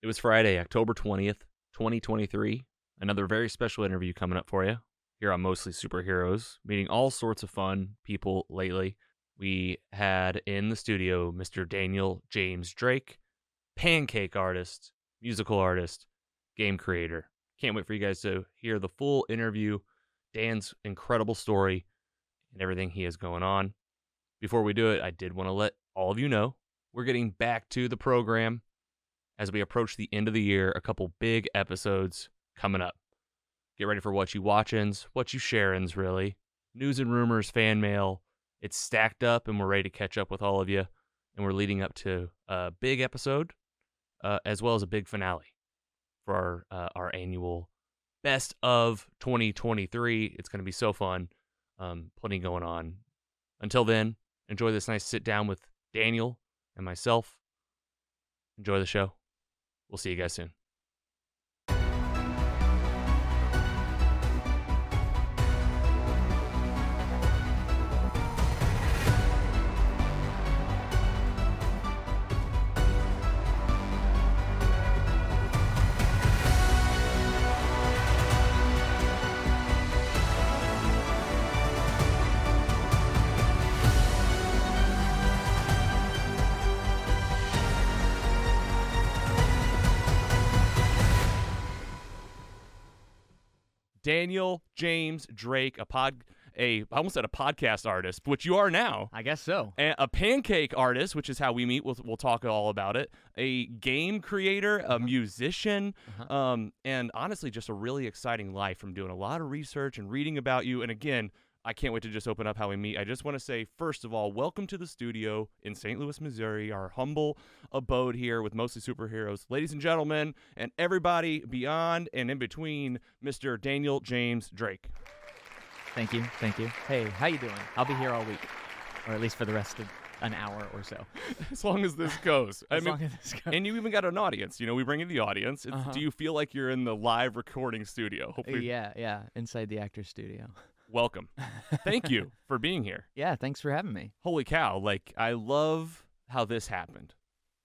It was Friday, October 20th, 2023. Another very special interview coming up for you here on Mostly Superheroes, meeting all sorts of fun people lately. We had in the studio Mr. Daniel James Drake, pancake artist, musical artist, game creator. Can't wait for you guys to hear the full interview, Dan's incredible story, and everything he has going on. Before we do it, I did want to let all of you know we're getting back to the program as we approach the end of the year. A couple big episodes coming up. Get ready for what you watchins, what you sharin's, really. News and rumors, fan mail. It's stacked up, and we're ready to catch up with all of you. And we're leading up to a big episode, uh, as well as a big finale for our uh, our annual best of 2023. It's going to be so fun. Um, plenty going on. Until then, enjoy this nice sit down with Daniel and myself. Enjoy the show. We'll see you guys soon. Daniel James Drake, a pod, a I almost said a podcast artist, which you are now. I guess so. A, a pancake artist, which is how we meet. We'll we'll talk all about it. A game creator, a musician, Uh-huh. um, and honestly, just a really exciting life from doing a lot of research and reading about you. And again, I can't wait to just open up how we meet. I just want to say, first of all, welcome to the studio in St. Louis, Missouri, our humble abode here with mostly superheroes. Ladies and gentlemen, and everybody beyond and in between, Mr. Daniel James Drake. Thank you. Thank you. Hey, how you doing? I'll be here all week, or at least for the rest of an hour or so. As long as this goes. I As mean, long as this goes. and you even got an audience. You know, we bring in the audience. It's, Uh-huh. Do you feel like you're in the live recording studio? Hopefully, yeah, yeah, inside the actor's studio. Welcome. Thank you for being here. Yeah, thanks for having me. Holy cow! Like, I love how this happened.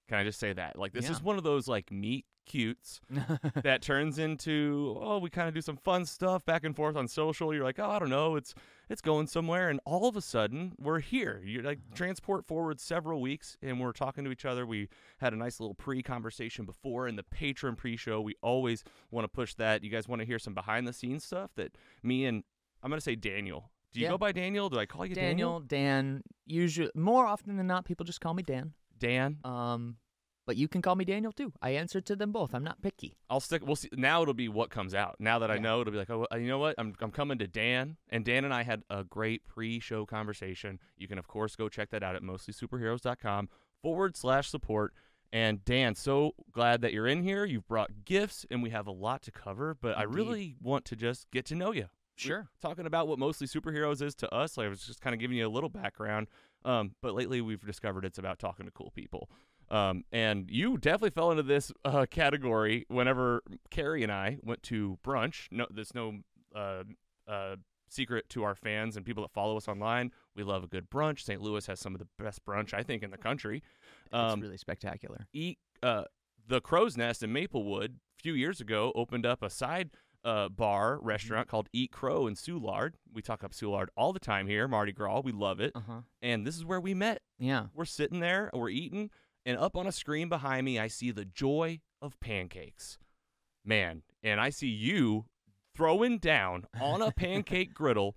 Can I just say that? Like, this Yeah. is one of those like meet cutes that turns into oh, we kind of do some fun stuff back and forth on social. You're like, oh, I don't know, it's it's going somewhere, and all of a sudden we're here. You're like transport forward several weeks, and we're talking to each other. We had a nice little pre-conversation before in the patron pre-show. We always want to push that. You guys want to hear some behind-the-scenes stuff that me and I'm gonna say Daniel. Do you Yeah. go by Daniel? Do I call you Daniel, Daniel, Dan. Usually, more often than not, people just call me Dan. Dan. Um, but you can call me Daniel too. I answer to them both. I'm not picky. I'll stick. We'll see. Now it'll be what comes out. Now that I know, it'll be like, oh, you know what? I'm I'm coming to Dan, and Dan and I had a great pre-show conversation. You can of course go check that out at mostlysuperheroes.com forward slash support. And Dan, so glad that you're in here. You've brought gifts, and we have a lot to cover. But I really want to just get to know you. Sure. Talking about what mostly superheroes is to us. Like I was just kind of giving you a little background. Um, but lately we've discovered it's about talking to cool people. Um, and you definitely fell into this uh, category whenever Carrie and I went to brunch. No, there's no uh, uh, secret to our fans and people that follow us online. We love a good brunch. St. Louis has some of the best brunch I think in the country. Um, it's really spectacular. eat uh, the Crow's Nest in Maplewood a few years ago opened up a side uh, bar restaurant called Eat Crow in Soulard. We talk up Soulard all the time here, Mardi Gras. We love it, Uh huh. and this is where we met. Yeah. We're sitting there, we're eating, and up on a screen behind me, I see the joy of pancakes, man, and I see you throwing down on a pancake griddle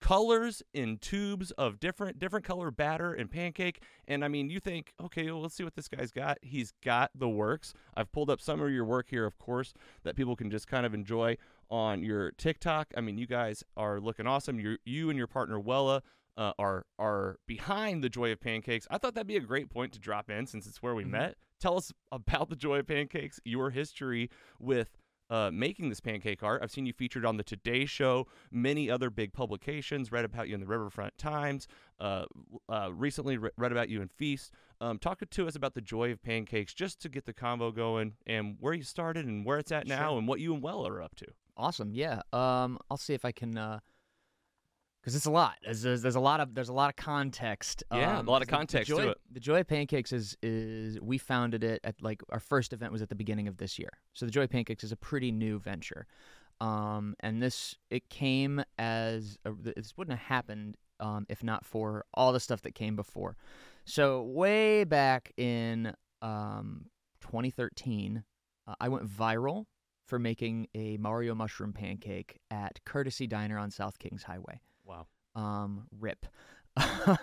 colors in tubes of different different color batter and pancake. And i mean you think okay well, let's see what this guy's got. He's got the works. I've pulled up some of your work here of course that people can just kind of enjoy on your tiktok. I mean you guys are looking awesome. You you and your partner wella uh, are are behind the joy of pancakes. I thought that'd be a great point to drop in since it's where we Mhm. met. Tell us about the joy of pancakes your history with uh, making this pancake art. I've seen you featured on the Today Show, many other big publications. Read about you in the Riverfront Times. Uh, uh, recently re- read about you in Feast. Um, talk to us about the joy of pancakes, just to get the convo going, and where you started and where it's at now, Sure. and what you and Wella are up to. Awesome. Yeah. Um, I'll see if I can uh, because it's a lot. There's, there's, there's a lot of there's a lot of context. Yeah, a Um, lot of context the to Joy, it. The Joy of Pancakes is is we founded it at like our first event was at the beginning of this year. So the Joy of Pancakes is a pretty new venture, um, and this it came as a, this wouldn't have happened um, if not for all the stuff that came before. So way back in um, 2013, uh, I went viral for making a Mario mushroom pancake at Courtesy Diner on South Kings Highway. Wow. Um, rip.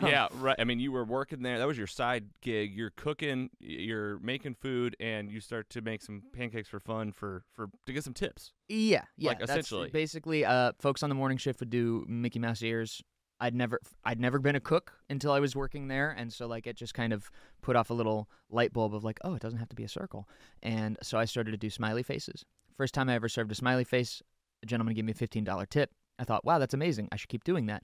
yeah, right. I mean, you were working there. That was your side gig. You're cooking, you're making food, and you start to make some pancakes for fun for for to get some tips. Yeah, yeah. Like, that's essentially. basically, uh, folks on the morning shift would do Mickey Mouse ears. I'd never, I'd never been a cook until I was working there, and so like it just kind of put off a little light bulb of like, oh, it doesn't have to be a circle, and so I started to do smiley faces. First time I ever served a smiley face, a gentleman gave me a fifteen dollar tip. I thought, wow, that's amazing. I should keep doing that,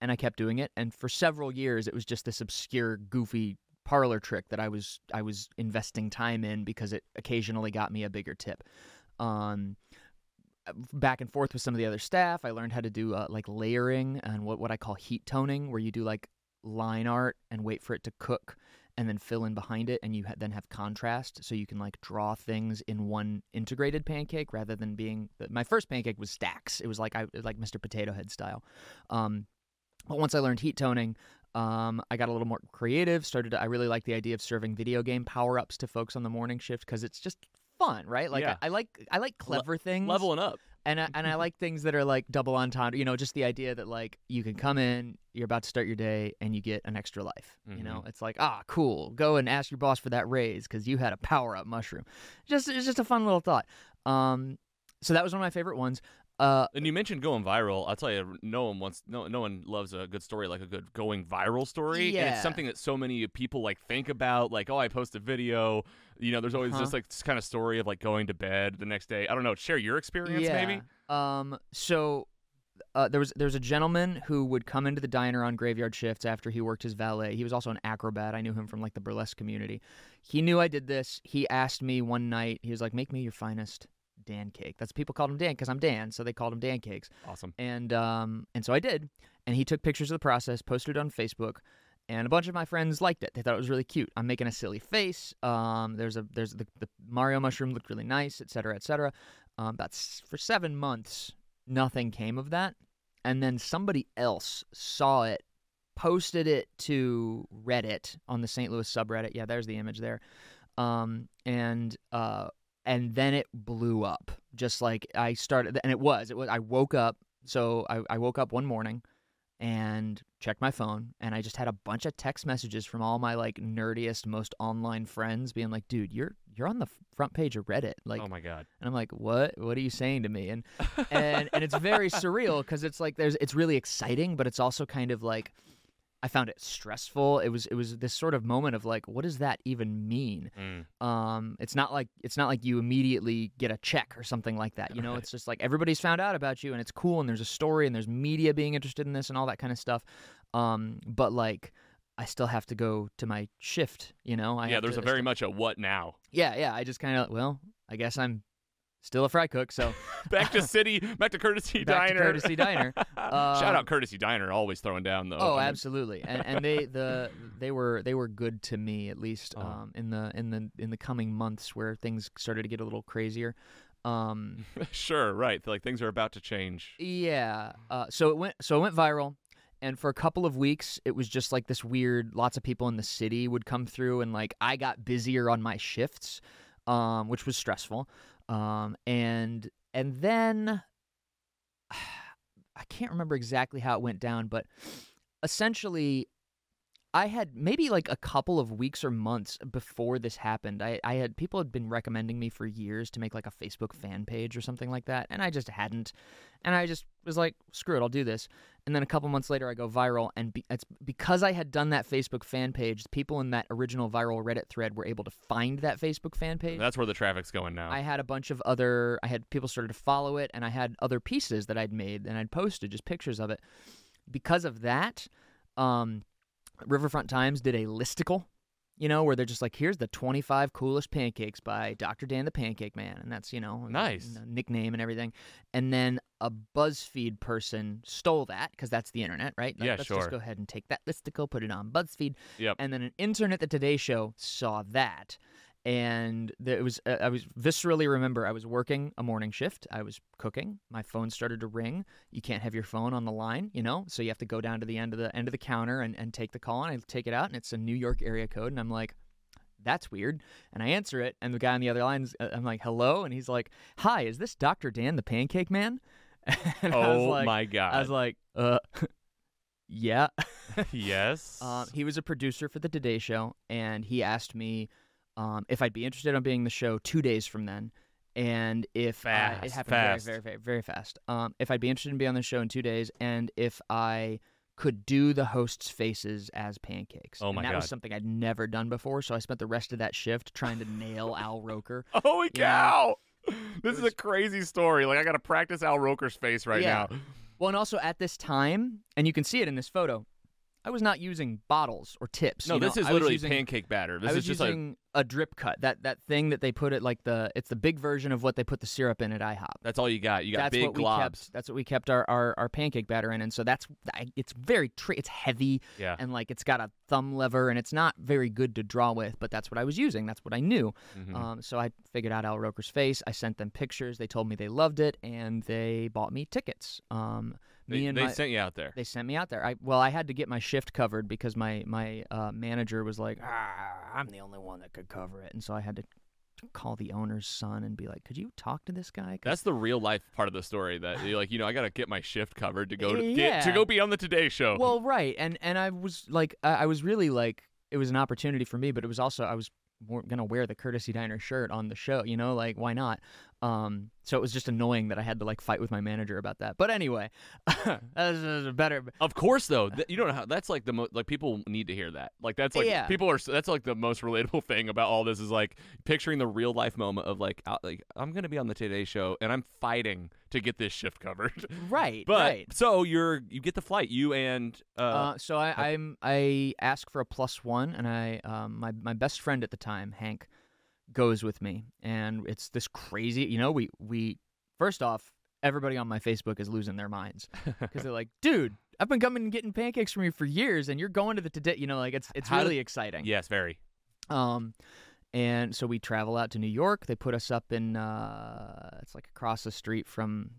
and I kept doing it, and for several years, it was just this obscure, goofy parlor trick that I was I was investing time in because it occasionally got me a bigger tip. Um, back and forth with some of the other staff. I learned how to do uh, like layering and what what I call heat toning, where you do like line art and wait for it to cook and then fill in behind it and you ha- then have contrast so you can like draw things in one integrated pancake rather than being my first pancake was stacks it was like i like mr potato head style um, but once i learned heat toning um, I got a little more creative. Started. To, I really like the idea of serving video game power ups to folks on the morning shift because it's just fun, right? Like Yeah. I, I like I like clever things Leveling up. And I, and I like things that are like double entendre. You know, just the idea that like you can come in, you're about to start your day, and you get an extra life. You know, it's like ah, cool. Go and ask your boss for that raise because you had a power up mushroom. Just it's just a fun little thought. Um, so that was one of my favorite ones. Uh, And you mentioned going viral. I'll tell you, no one wants, no, no one loves a good story like a good going viral story. And Yeah. it's something that so many people like think about. Like, oh, I post a video. You know, there's always Uh-huh. this like this kind of story of like going to bed the next day. I don't know. Share your experience, yeah. maybe. Um, so uh, there was there was a gentleman who would come into the diner on graveyard shifts after he worked his valet. He was also an acrobat. I knew him from like the burlesque community. He knew I did this. He asked me one night. He was like, "Make me your finest Dan cake." That's people called him Dan because I'm Dan, so they called him Dan cakes. Awesome. And um, and so I did. And he took pictures of the process, posted it on Facebook, and a bunch of my friends liked it. They thought it was really cute. I'm making a silly face. Um, there's a there's the, the Mario mushroom looked really nice, et cetera, et cetera. Um, about s- for seven months, nothing came of that. And then somebody else saw it, posted it to Reddit on the St. Louis subreddit. Yeah, there's the image there. Um, and uh, and then it blew up. Just like I started, and it was. It was. I woke up. So I, I woke up one morning and checked my phone, and I just had a bunch of text messages from all my like nerdiest, most online friends, being like, "Dude, you're you're on the front page of Reddit." Like, oh my god. and I'm like, "What? What are you saying to me?" And and and it's very surreal because it's like there's it's really exciting, but it's also kind of like I found it stressful. It was it was this sort of moment of like, what does that even mean? Mm. Um, it's not like it's not like you immediately get a check or something like that. You know, Right. it's just like everybody's found out about you and it's cool and there's a story and there's media being interested in this and all that kind of stuff. Um, but like. I still have to go to my shift, you know. I yeah, there's to- a very much a what now. yeah, yeah. I just kind of well, I guess I'm still a fry cook, so Back to city, back to courtesy Back to diner. Courtesy Diner. Shout Um, out courtesy diner, always throwing down though. Oh, I mean, absolutely. And and they the they were they were good to me at least Oh. um in the in the in the coming months where things started to get a little crazier. Um sure, right. Like things are about to change. yeah. Uh so it went so it went viral and for a couple of weeks it was just like this weird lots of people in the city would come through and like I got busier on my shifts um which was stressful. Um and and then I can't remember exactly how it went down, but essentially I had maybe like a couple of weeks or months before this happened. I, I had people had been recommending me for years to make like a Facebook fan page or something like that, and I just hadn't. And I just was like, screw it, I'll do this. And then a couple months later, I go viral, and be, it's because I had done that Facebook fan page. People in that original viral Reddit thread were able to find that Facebook fan page. That's where the traffic's going now. I had a bunch of other. I had people started to follow it, and I had other pieces that I'd made and I'd posted just pictures of it. Because of that, um, Riverfront Times did a listicle, you know, where they're just like, "Here's the 25 coolest pancakes by Dr. Dan the Pancake Man," and that's you know, a- Nice. nickname and everything. And then a BuzzFeed person stole that because that's the internet, right? Like, Yeah, let's sure. just go ahead and take that listicle, put it on BuzzFeed, Yep. and then an intern at the Today Show saw that, and there it was. Uh, I was viscerally remember I was working a morning shift. I was cooking. My phone started to ring. You can't have your phone on the line, you know, so you have to go down to the end of the end of the counter and, and take the call. And I take it out, and it's a New York area code, and I'm like. That's weird. And I answer it, and the guy on the other line, I'm like, hello? And he's like, hi, is this Dr. Dan, the pancake man? and oh like, my god. I was like, uh, yeah. yes. Um, he was a producer for the Today Show, and he asked me um, if I'd be interested on being the show two days from then, and if I, it happened fast. very, very, very, very fast. Um, if I'd be interested in being on the show in two days, and if I could do the hosts' faces as pancakes. Oh and my that was something I'd never done before, so I spent the rest of that shift trying to nail Al Roker. Holy you know, cow! This is a crazy story. Like I gotta practice Al Roker's face right Yeah. now. Well, and also at this time, and you can see it in this photo, I was not using bottles or tips. No, you know? this is I literally using- pancake batter. This I was is just using a drip cut. That that thing that they put it like the it's the big version of what they put the syrup in at IHOP. That's all you got. You got that's big what we globs. kept. That's what we kept our, our, our pancake batter in, and so that's I- it's very tri- it's heavy Yeah. and like it's got a thumb lever and it's not very good to draw with, but that's what I was using. That's what I knew. Mhm. Um, so I figured out Al Roker's face. I sent them pictures. They told me they loved it, and they bought me tickets. Um, me they and they my, sent you out there. they sent me out there. I well, I had to get my shift covered because my my uh, manager was like, ah, "I'm the only one that could cover it," and so I had to call the owner's son and be like, "Could you talk to this guy?" That's the real life part of the story. That you're like, you know, I gotta get my shift covered to go to get, to go be on the Today Show. well, right, and and I was like, I I was really like, it was an opportunity for me, but it was also I was gonna wear the courtesy diner shirt on the show, you know, like why not? Um, so it was just annoying that I had to like fight with my manager about that. But anyway, that was a better. Of course, though, th- you don't know how. That's like the most like people need to hear that. Like that's like Yeah. people are. That's like the most relatable thing about all this is like picturing the real life moment of like, out, like I'm gonna be on the Today Show and I'm fighting to get this shift covered. Right, But right. so you're you get the flight. You and uh, Uh, so I, I'm I ask for a plus one, and I um, my my best friend at the time, Hank, goes with me, and it's this crazy. You know, we we first off, everybody on my Facebook is losing their minds because they're like, dude. I've been coming and getting pancakes from you for years, and you're going to the today. You know, like it's it's How did- really exciting. yes, very. Um, and so we travel out to New York. They put us up in uh, it's like across the street from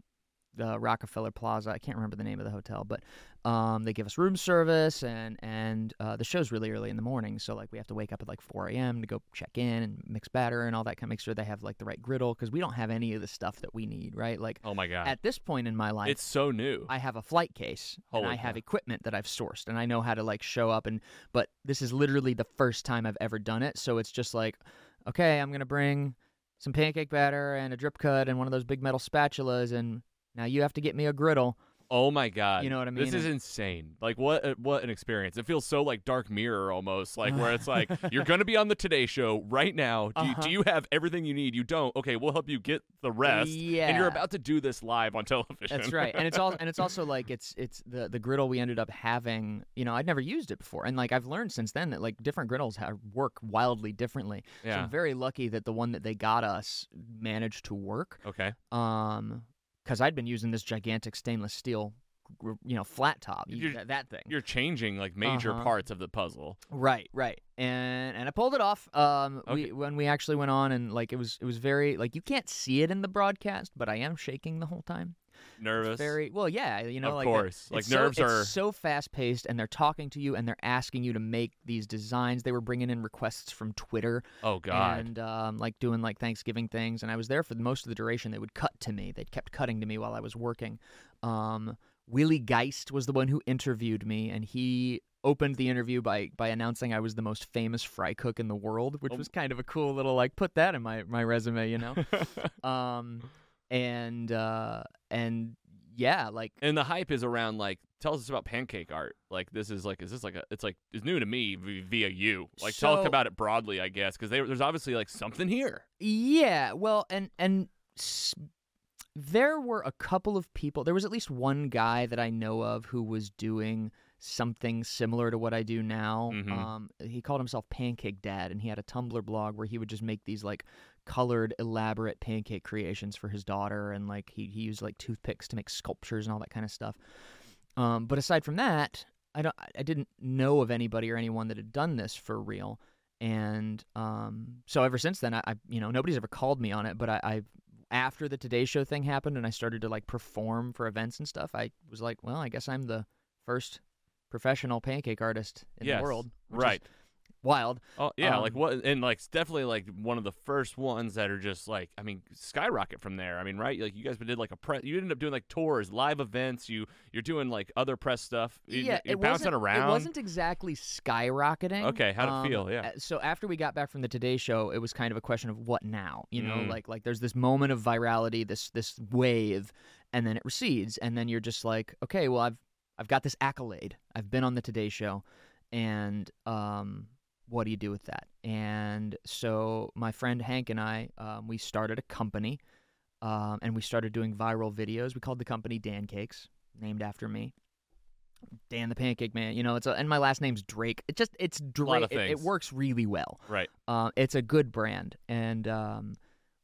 the Rockefeller Plaza. I can't remember the name of the hotel, but um, they give us room service, and and uh, the show's really early in the morning, so like we have to wake up at like 4 a.m. to go check in and mix batter and all that kind of make sure they have like the right griddle because we don't have any of the stuff that we need, right? Like Oh my god, at this point in my life, it's so new. I have a flight case and Holy I have equipment that I've sourced and I know how to like show up and but this is literally the first time I've ever done it. So it's just like, okay, I'm gonna bring some pancake batter and a drip cut and one of those big metal spatulas and now you have to get me a griddle. Oh my god! You know what I mean? This is insane. Like what? What an experience! It feels so like Dark Mirror almost, like where it's like you're gonna be on the Today Show right now. Do you, Uh-huh. do you have everything you need? You don't. Okay, we'll help you get the rest. Yeah. And you're about to do this live on television. That's right. And it's all and it's also like it's it's the the griddle we ended up having, you know, I'd never used it before. And like I've learned since then that like different griddles have, work wildly differently. So yeah. I'm very lucky that the one that they got us managed to work. Okay. um because i'd been using this gigantic stainless steel you know flat top you- You're- that, that thing You're changing like major Uh-huh. parts of the puzzle. right right and and i pulled it off um Okay. we when we actually went on and like it was it was very like you can't see it in the broadcast but i am shaking the whole time Nervous. very well yeah you know of like course. it's Like so- nerves it's are. so fast paced and they're talking to you and they're asking you to make these designs they were bringing in requests from twitter oh God. and um, like doing like Thanksgiving things. And I was there for the most of the duration. They would cut to me. They kept cutting to me while I was working. Um, Willie Geist was the one who interviewed me, and he opened the interview by by announcing I was the most famous fry cook in the world, which Oh. was kind of a cool little like put that in my my resume, you know. um, and uh, and yeah, like and the hype is around like tell us about pancake art. Like this is like is this like a it's like it's new to me v- via you. Like talk about it broadly, I guess, because there's obviously like something here. Yeah, well, and and s- there were a couple of people. There was at least one guy that I know of who was doing something similar to what I do now. Mhm. Um, he called himself Pancake Dad, and he had a Tumblr blog where he would just make these like colored elaborate pancake creations for his daughter and like he, he used like toothpicks to make sculptures and all that kind of stuff. Um, but aside from that i don't i didn't know of anybody or anyone that had done this for real. And um, so ever since then I, I you know nobody's ever called me on it but I, I after the today show thing happened and i started to like perform for events and stuff i was like well i guess i'm the first professional pancake artist in Yes, the world which is right. Wild Oh yeah, like Um, what, and like it's definitely like one of the first ones that are just like, I mean, skyrocket from there. I mean, right? Like you guys did like a press, you ended up doing like tours, live events. You you're doing like other press stuff. You, yeah, you're it bouncing wasn't, around. It wasn't exactly skyrocketing. Okay, how'd it Um, feel? Yeah. uh, So after we got back from the Today Show, it was kind of a question of what now. You know, Mm. like like there's this moment of virality, this this wave, and then it recedes, and then you're just like, okay, well I've I've got this accolade. I've been on the Today Show, and um, what do you do with that? And so my friend Hank and I, um, we started a company, um, and we started doing viral videos. We called the company Dan Cakes, named after me. Dan the Pancake Man, you know, it's a, and my last name's Drake. It just it's Drake. It, it works really well. right. Uh, it's a good brand, and um,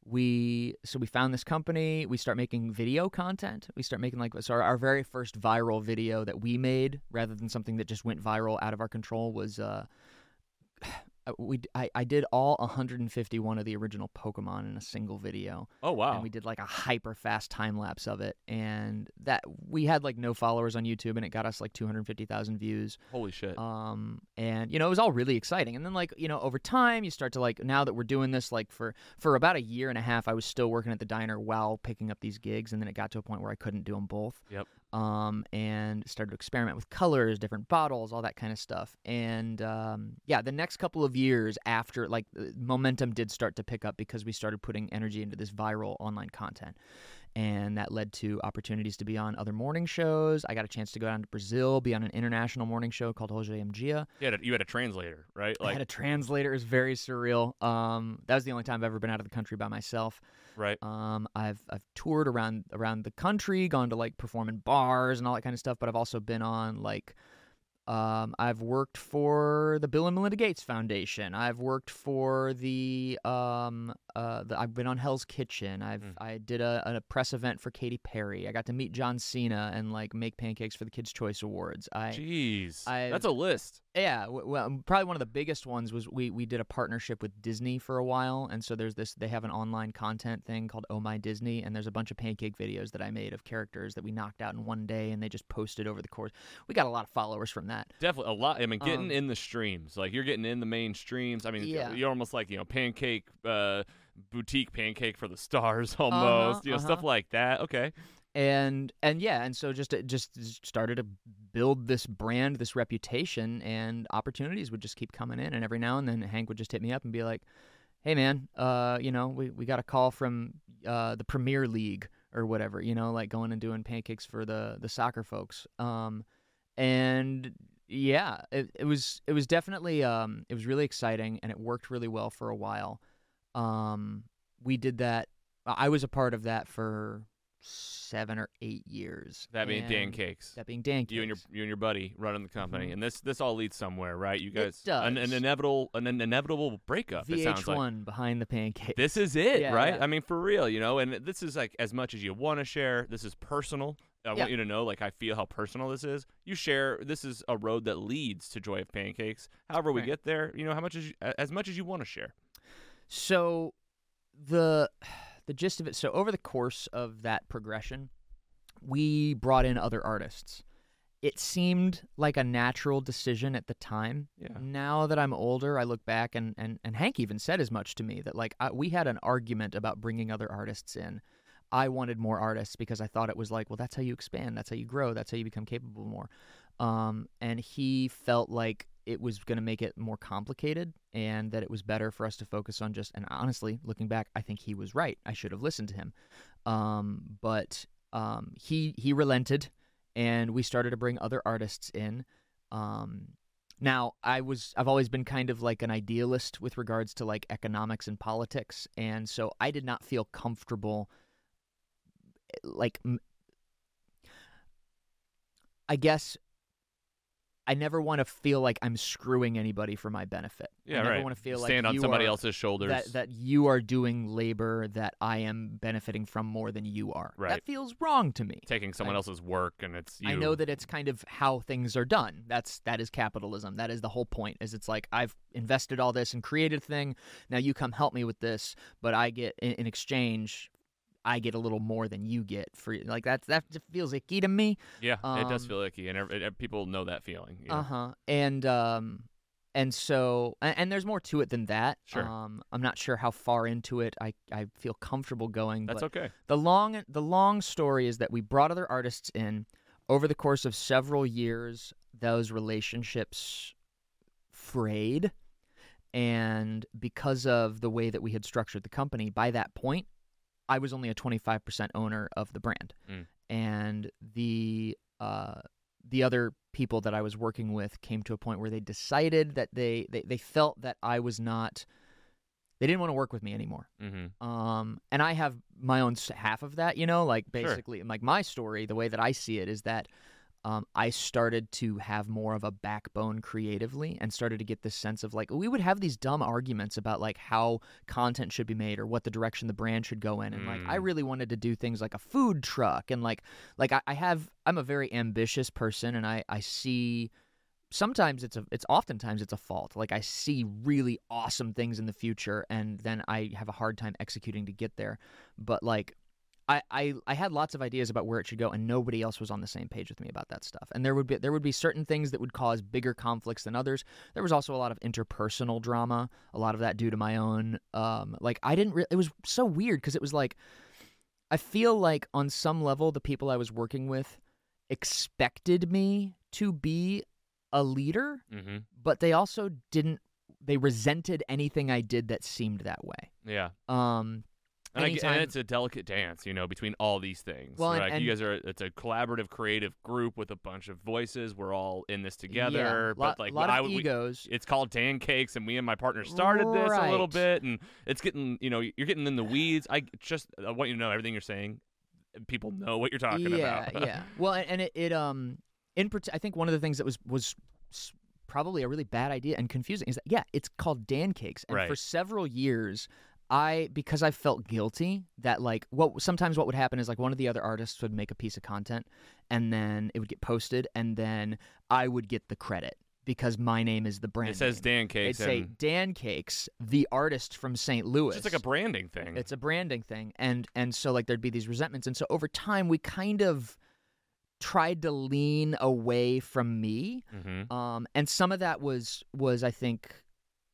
we so we found this company. We start making video content. We start making like so our, our very first viral video that we made, rather than something that just went viral out of our control, was uh, we I, I did all 151 of the original Pokemon in a single video Oh wow. and we did like a hyper fast time lapse of it and that we had like no followers on YouTube and it got us like 250,000 views Holy shit. um and you know it was all really exciting and then like you know over time you start to like now that we're doing this like for for about a year and a half I was still working at the diner while picking up these gigs and then it got to a point where I couldn't do them both Yep. Um and started to experiment with colors different bottles all that kind of stuff. And um yeah the next couple of years after like momentum did start to pick up because we started putting energy into this viral online content and that led to opportunities to be on other morning shows. I got a chance to go down to Brazil, be on an international morning show called Hoje Em Dia. you, had a, you had a translator, right? I had a translator. It was very surreal. Um, that was the only time I've ever been out of the country by myself. right. Um, I've I've toured around around the country, gone to like perform in bars and all that kind of stuff. But I've also been on like, um, I've worked for the Bill and Melinda Gates Foundation. I've worked for the um, uh, the, I've been on Hell's Kitchen. I've Mm. I did a, a press event for Katy Perry. I got to meet John Cena and like make pancakes for the Kids Choice Awards. I Jeez. I've- That's a list. Yeah, well, um, probably one of the biggest ones was we we did a partnership with Disney for a while, and so there's this. They have an online content thing called Oh My Disney, and there's a bunch of pancake videos that I made of characters that we knocked out in one day, and they just posted over the course. We got a lot of followers from that. Definitely a lot. I mean, getting Um, in the streams, like you're getting in the main streams. I mean, Yeah. you're almost like you know pancake, uh, boutique pancake for the stars, almost. you know, stuff uh-huh. like that. Okay. And and yeah and so just just started to build this brand this reputation and opportunities would just keep coming in and every now and then hank would just hit me up and be like hey man uh you know we, we got a call from uh the premier league or whatever you know like going and doing pancakes for the the soccer folks. Um and yeah it, it was it was definitely um it was really exciting and it worked really well for a while. Um we did that i was a part of that for seven or eight years. That being Dan Cakes. That being Dan Cakes. you and your you and your buddy running the company, Mhm. and this this all leads somewhere, right? You It guys An, an inevitable an, an inevitable breakup. It sounds like. VH1 behind the pancake. This is it, Yeah, right? yeah. I mean, for real, you know. And this is like as much as you want to share. This is personal. I Yeah. want you to know, like, I feel how personal this is. You share. This is a road that leads to Joy of Pancakes. However, we Right. get there, you know, how much as you, as much as you want to share. So the the gist of it. So over the course of that progression, we brought in other artists. It seemed like a natural decision at the time. Yeah. Now that I'm older, I look back and and, and Hank even said as much to me that like I, we had an argument about bringing other artists in. I wanted more artists because I thought it was like, well, that's how you expand, that's how you grow, that's how you become capable more. Um, and he felt like it was going to make it more complicated and that it was better for us to focus on just and honestly looking back i think he was right. I should have listened to him. Um, but um, he he relented and we started to bring other artists in. Um, now i was i've always been kind of like an idealist with regards to like economics and politics. And so i did not feel comfortable like I guess I never want to feel like I'm screwing anybody for my benefit. Yeah, I never right. want to feel Stand like on you somebody are- else's shoulders. that that you are doing labor that I am benefiting from more than you are. Right. That feels wrong to me. taking someone I- else's work and it's you. I know that it's kind of how things are done. That's that is capitalism. That is the whole point. Is it's like I've invested all this and created a thing. Now you come help me with this, but I get in, in exchange, I get a little more than you get for like that. That feels icky to me. Yeah, it does um, feel icky, and it- people know that feeling. you know? Uh huh. And um, and so and, and there's more to it than that. Sure. Um, I'm not sure how far into it I I feel comfortable going. That's but okay. the long the long story is that we brought other artists in over the course of several years. Those relationships frayed, and because of the way that we had structured the company, by that point, I was only a twenty five percent owner of the brand, Mm. and the uh, the other people that I was working with came to a point where they decided that they they, they felt that I was not. They didn't want to work with me anymore Mm-hmm. um and i have my own half of that you know like Sure. basically like my story the way that i see it is that um, I started to have more of a backbone creatively and started to get this sense of like we would have these dumb arguments about like how content should be made or what the direction the brand should go in. And like I Mm. really wanted to do things like a food truck and like like I, I have I'm a very ambitious person and I I see sometimes it's a it's oftentimes it's a fault. Like i see really awesome things in the future and then i have a hard time executing to get there. But like I, I, I had lots of ideas about where it should go and nobody else was on the same page with me about that stuff and there would be there would be certain things that would cause bigger conflicts than others there was also a lot of interpersonal drama a lot of that due to my own um like i didn't re- it was so weird because it was like i feel like on some level the people i was working with expected me to be a leader Mm-hmm. but they also didn't they resented anything I did that seemed that way. Yeah. Um And, I and it's a delicate dance, you know, between all these things. Well, and- and- you guys are, it's a collaborative, creative group with a bunch of voices. We're all in this together. yeah, but lot, like, lot I, of would- we- egos. it's called Dan Cakes, and me and my partner started this a little bit, and it's getting, you know, you're getting in the weeds. I just I want you to know everything you're saying. People know what you're talking yeah, about. yeah. Yeah. Well, and, it, it um in I think one of the things that was was probably a really bad idea and confusing is that yeah, it's called Dan Cakes, and for several years. I because I felt guilty that like what sometimes what would happen is like one of the other artists would make a piece of content and then it would get posted and then I would get the credit because my name is the brand. it says name. Dan It'd Cakes, say Dan Cakes, the artist from St. Louis. it's just like a branding thing. It's a branding thing, and and so like there'd be these resentments, and so over time we kind of tried to lean away from me, mm-hmm. um, and some of that was was I think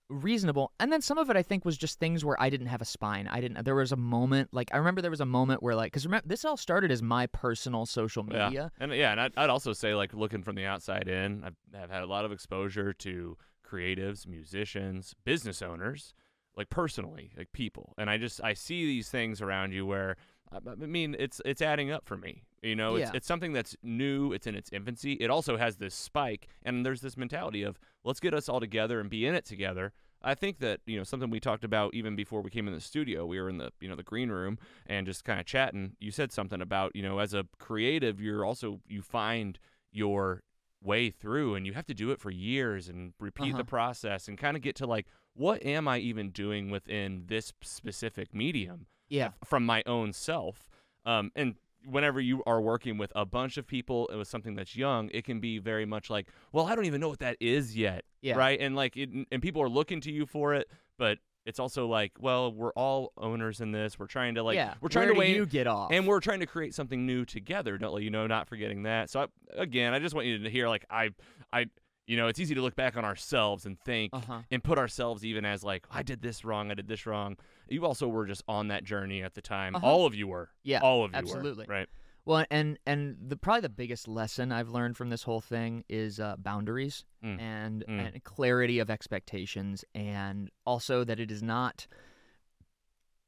reasonable, and then some of it I think was just things where I didn't have a spine. I didn't. There was a moment like I remember there was a moment where like because remember this all started as my personal social media. Yeah. And yeah, and I'd, I'd also say like looking from the outside in, I've, I've had a lot of exposure to creatives, musicians, business owners, like personally, like people, and I just I see these things around you where I mean it's it's adding up for me. You know, it's Yeah. it's something that's new. It's in its infancy. It also has this spike, and there's this mentality of let's get us all together and be in it together. I think that you know something we talked about even before we came in the studio. We were in the you know the green room and just kind of chatting. You said something about you know as a creative, you're also you find your way through, and you have to do it for years and repeat Uh-huh. the process and kind of get to like what am I even doing within this specific medium Yeah, from my own self. Um, and whenever you are working with a bunch of people and with something that's young, it can be very much like, well, I don't even know what that is yet, yeah, right? And like, it, and people are looking to you for it, but it's also like, well, we're all owners in this. We're trying to like, yeah. we're trying Where to weigh, you get off, and we're trying to create something new together. Don't you know? Not forgetting that. So I, again, I just want you to hear like I, I, you know, it's easy to look back on ourselves and think uh huh. and put ourselves even as like I did this wrong, I did this wrong. You also were just on that journey at the time. Uh-huh. All of you were. Yeah, all of you absolutely. were. Right. Well, and and the probably the biggest lesson I've learned from this whole thing is uh, boundaries Mm. and Mm. and clarity of expectations, and also that it is not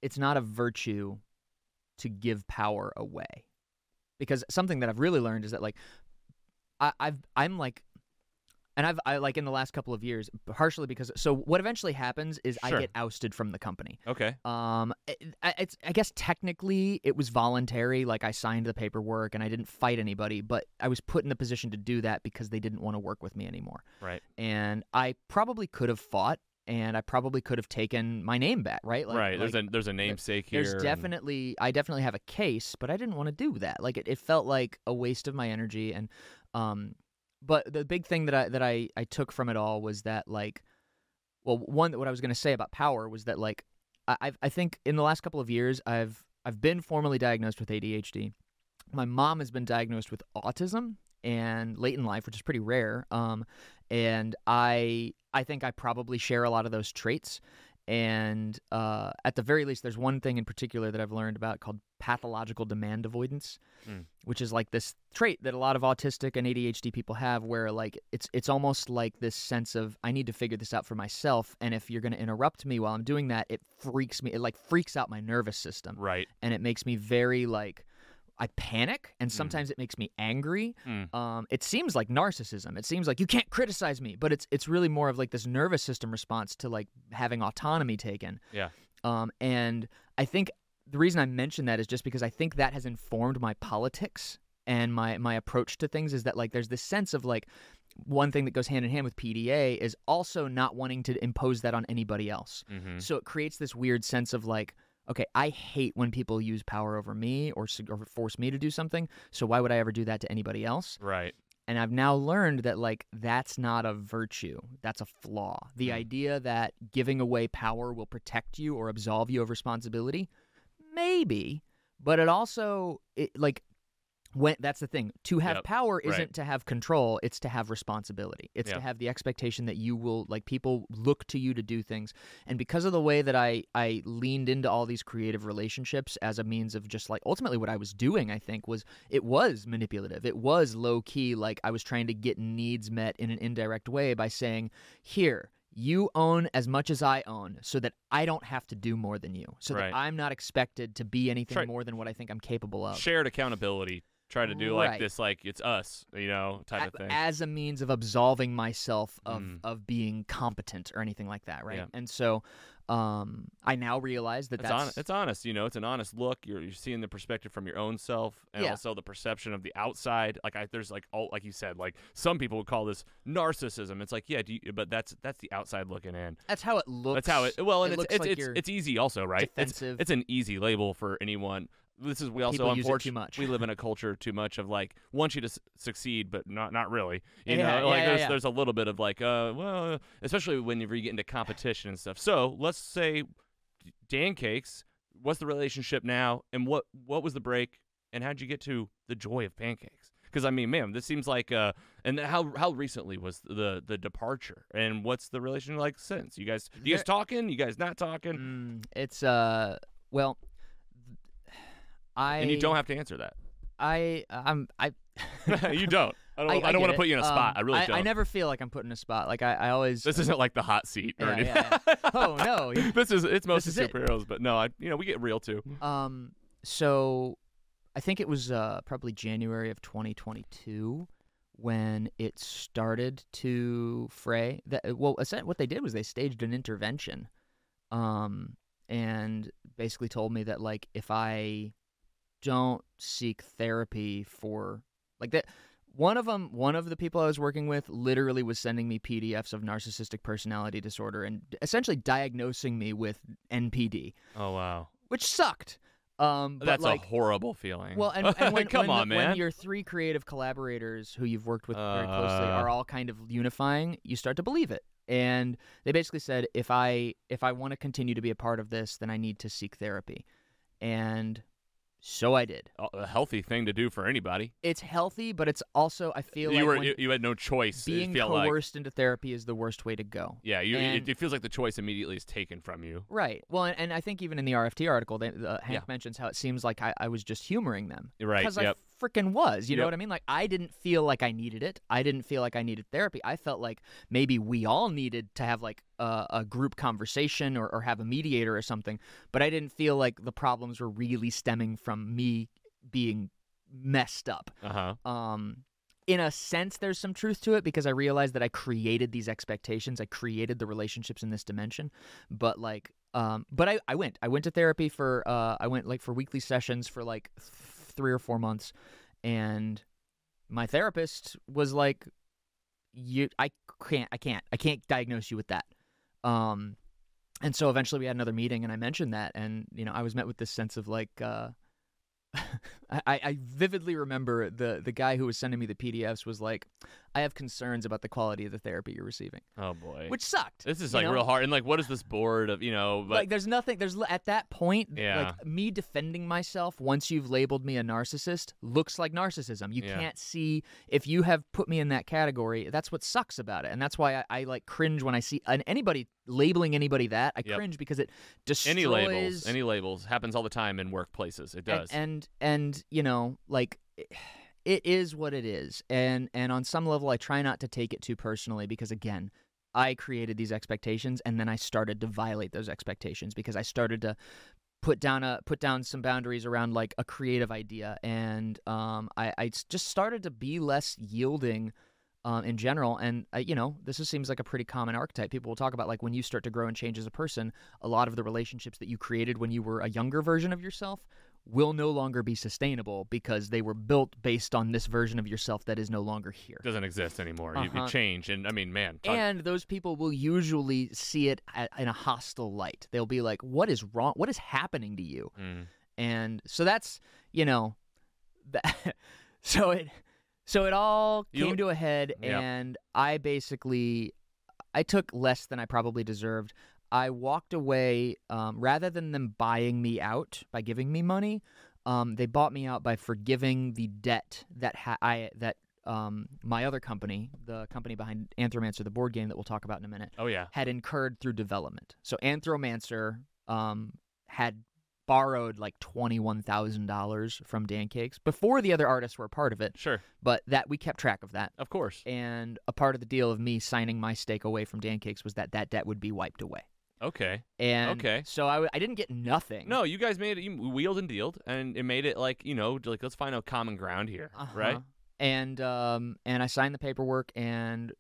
it's not a virtue to give power away, because something that I've really learned is that like I, I've I'm like and I've I like in the last couple of years, partially because so what eventually happens is Sure. I get ousted from the company. Okay. Um, it, I- it's I guess technically it was voluntary. Like I signed the paperwork and I didn't fight anybody, but I was put in the position to do that because they didn't want to work with me anymore. Right. And I probably could have fought, and I probably could have taken my name back. Right. Like, right. like, there's a there's a namesake here. there's and- definitely I definitely have a case, but I didn't want to do that. Like it, it felt like a waste of my energy and um but the big thing that I that I I took from it all was that like well one what I was going to say about power was that like I I think in the last couple of years I've I've been formally diagnosed with ADHD. My mom has been diagnosed with autism and late in life, which is pretty rare. Um, and I I think I probably share a lot of those traits. And uh, at the very least, there's one thing in particular that I've learned about called pathological demand avoidance, Mm. which is like this trait that a lot of autistic and ADHD people have, where like it's it's almost like this sense of I need to figure this out for myself, and if you're going to interrupt me while I'm doing that, it freaks me. It like freaks out my nervous system, Right. and it makes me very like I panic, and sometimes it makes me angry. Mm. Um, it seems like narcissism. It seems like you can't criticize me, but it's it's really more of like this nervous system response to like having autonomy taken. Yeah. Um, and I think the reason I mention that is just because I think that has informed my politics and my my approach to things is that like there's this sense of like one thing that goes hand in hand with PDA is also not wanting to impose that on anybody else. Mm-hmm. So it creates this weird sense of like, okay, I hate when people use power over me or, or force me to do something. So why would I ever do that to anybody else? Right. And I've now learned that like that's not a virtue. That's a flaw. The Mm. idea that giving away power will protect you or absolve you of responsibility, maybe, but it also it like when that's the thing. To have Yep, power isn't to have control, it's to have responsibility. It's Yeah. to have the expectation that you will like people look to you to do things. And because of the way that I I leaned into all these creative relationships as a means of just like ultimately what I was doing, I think was it was manipulative. It was low key like I was trying to get needs met in an indirect way by saying, "Here, you own as much as I own so that I don't have to do more than you. So Right. that I'm not expected to be anything Try- more than what I think I'm capable of." Shared accountability. Try to do like Right. this, like it's us, you know, type of thing. as a means of absolving myself of Mm. of being competent or anything like that, right? Yeah. And so um I now realize that It's, that's hon- it's honest, you know. It's an honest look. You're you're seeing the perspective from your own self, and Yeah. also the perception of the outside. Like I, there's like all like you said, like some people would call this narcissism. It's like yeah, do you, but that's that's the outside looking in. that's how it looks. That's how it. Well, and it it's it's like it's, it's easy also, right? It's, defensive. it's an easy label for anyone. This is we also People it too unfortunately much. we live in a culture too much of like want you to s- succeed, but not not really. You Yeah, know, like yeah, yeah, there's yeah. there's a little bit of like uh well, especially whenever you get into competition and stuff. So let's say Dan Cakes. What's the relationship now, and what what was the break, and how'd you get to the joy of pancakes? Because I mean, man, this seems like uh, and how how recently was the the departure, and what's the relation like since? You guys, you guys talking? You guys not talking? Mm, it's uh well I and you don't have to answer that. I I'm I you don't. I don't. I, I, don't want to put you in a spot. Um, I really I, don't. I never feel like I'm put in a spot. Like I, I always This isn't like the hot seat or Yeah, anything. yeah, Oh no. this is it's mostly is it. superheroes, but no, I you know we get real too. Um, so I think it was uh, probably January of 2022 when it started to fray. That well, what they did was they staged an intervention, um, and basically told me that like if I don't seek therapy for like that. One of them, one of the people I was working with, literally was sending me PDFs of narcissistic personality disorder and essentially diagnosing me with NPD Oh wow, which sucked. Um, but that's like, a horrible feeling. well, and, and when, come when, on, the- man. when your three creative collaborators who you've worked with very closely Uh. are all kind of unifying, you start to believe it. And they basically said, if I if I want to continue to be a part of this, then I need to seek therapy. And so I did. a healthy thing to do for anybody. It's healthy, but it's also I feel You like were you, had no choice. being felt like coerced into therapy is the worst way to go. yeah, you, and- it, it feels like the choice immediately is taken from you. Right. Well, and, and I think even in the RFT article, they, uh, Hank Yeah. mentions how it seems like I, I was just humoring them. Right, Because yep. I freaking was. You know what I mean? Like, I didn't feel like I needed it. I didn't feel like I needed therapy. I felt like maybe we all needed to have like a, a group conversation or, or have a mediator or something. But I didn't feel like the problems were really stemming from me being messed up. Uh huh. Um, in a sense there's some truth to it because I realized that I created these expectations. I created the relationships in this dimension. But like um but I, I went. I went to therapy for uh I went like for weekly sessions for like three or four months and my therapist was like you I can't I can't I can't diagnose you with that. Um and so eventually we had another meeting and I mentioned that and you know I was met with this sense of like uh I, I vividly remember the the guy who was sending me the PDFs was like, I have concerns about the quality of the therapy you're receiving, Oh boy. which sucked. this is like know? real hard. And like, what is this board of you know? But like there's nothing there's at that point Yeah. like me defending myself once you've labeled me a narcissist looks like narcissism you Yeah. can't see if you have put me in that category that's what sucks about it and that's why i, I like cringe when i see and anybody labeling anybody that i Yep. cringe because it destroys any labels, any labels happens all the time in workplaces. It and, does. and and you know like it is what it is and and on some level i try not to take it too personally because again i created these expectations and then i started to violate those expectations because i started to put down a put down some boundaries around like a creative idea and um i i just started to be less yielding um, in general. And, uh, you know, this is, seems like a pretty common archetype. People will talk about like when you start to grow and change as a person, a lot of the relationships that you created when you were a younger version of yourself will no longer be sustainable because they were built based on this version of yourself that is no longer here. doesn't exist anymore. You, Uh-huh. you change, and I mean, man, talk- And those people will usually see it at, in a hostile light. They'll be like, "What is wrong? What is happening to you?" Mm. And so that's you know, that, so it so it all You- came to a head, Yeah. and I basically I took less than I probably deserved. I walked away um, rather than them buying me out by giving me money. Um, they bought me out by forgiving the debt that ha- I that um, my other company, the company behind Anthromancer, the board game that we'll talk about in a minute, oh yeah, had incurred through development. So Anthromancer um, had borrowed like twenty one thousand dollars from Dancakes before the other artists were a part of it, sure, but that we kept track of that. of course. And a part of the deal of me signing my stake away from Dancakes was that that debt would be wiped away. Okay. And Okay. so I, w- I didn't get nothing. No, you guys made it. You wheeled and dealed, and it made it like you know, like let's find a common ground here, right? Uh-huh. And um and I signed the paperwork and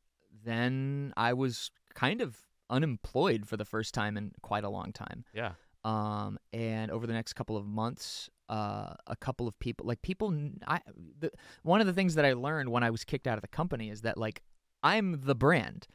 then I was kind of unemployed for the first time in quite a long time. Yeah. Um and over the next couple of months uh a couple of people like people I the, one of the things that I learned when I was kicked out of the company is that like I'm the brand.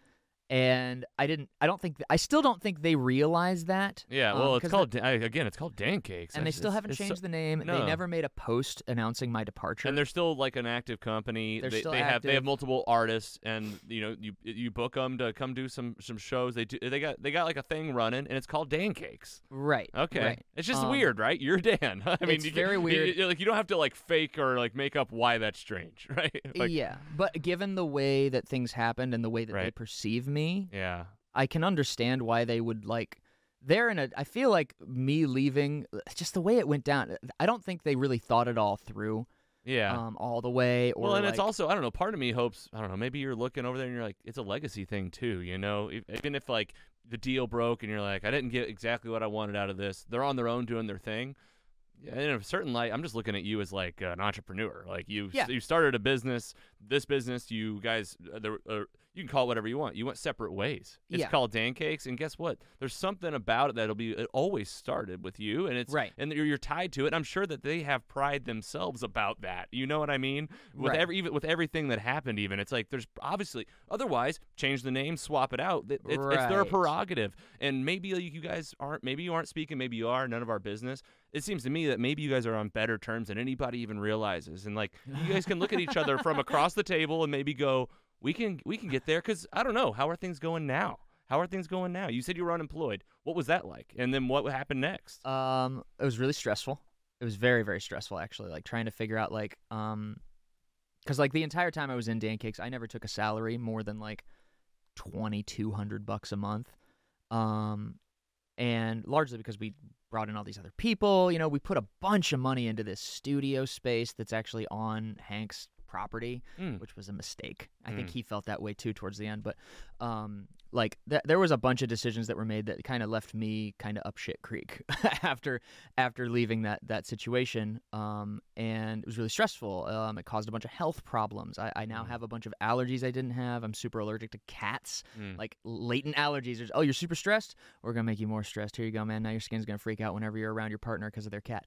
And I didn't I don't think I still don't think they realize that. Yeah. um, Well, it's 'cause called da- again. It's called Dancakes, and they still haven't it's so- changed the name. They never made a post announcing my departure. and they're still like an active company. They're they, still they have they have multiple artists, and you know you you book them to come do some some shows. They do they got they got like a thing running, and it's called Dancakes. right. Okay, Right. it's just Um, weird, right? You're Dan. I mean, it's you, very weird. you- like you don't have to like fake or like make up why that's strange, right? Like, yeah, but given the way that things happened and the way that they perceive me, yeah. I can understand why they would like. They're in a. I feel like me leaving, just the way it went down. I don't think they really thought it all through, Yeah. um, all the way. Or well, and it's also I don't know. Part of me hopes I don't know. Maybe you're looking over there and you're like, it's a legacy thing too. You know, even if like the deal broke and you're like, I didn't get exactly what I wanted out of this. They're on their own doing their thing. Yeah, In a certain light, I'm just looking at you as like an entrepreneur. Like you, Yeah. you started a business. This business, you guys, uh, there, uh, you can call it whatever you want. You went separate ways. It's Yeah. called Dancakes, and guess what? There's something about it that'll be. It always started with you, and it's Right. and you're, you're tied to it. I'm sure that they have pride themselves about that. You know what I mean? With Right. every even with everything that happened, even it's like there's obviously otherwise change the name, swap it out. It- It's, it's their prerogative, and maybe you guys aren't. Maybe you aren't speaking. Maybe you are. None of our business. It seems to me that maybe you guys are on better terms than anybody even realizes, and like you guys can look at each other from across the table and maybe go, we can we can get there because I don't know how are things going now. How are things going now? You said you were unemployed. What was that like? And then what happened next? Um, it was really stressful. It was very, very stressful actually. Like trying to figure out like um, because like the entire time I was in Dancakes, I never took a salary more than like twenty two hundred bucks a month. Um, and largely because we brought in all these other people. You know, we put a bunch of money into this studio space that's actually on Hank's property, Mm. which was a mistake. I think Mm. he felt that way too towards the end. But um, like th- there was a bunch of decisions that were made that kind of left me kind of up shit creek after after leaving that that situation. Um, and it was really stressful. Um, it caused a bunch of health problems. I, I now Mm. have a bunch of allergies I didn't have. I'm super allergic to cats Mm. like latent allergies. There's, oh, you're super stressed. We're gonna make you more stressed. Here you go, man. Now your skin's gonna freak out whenever you're around your partner because of their cat.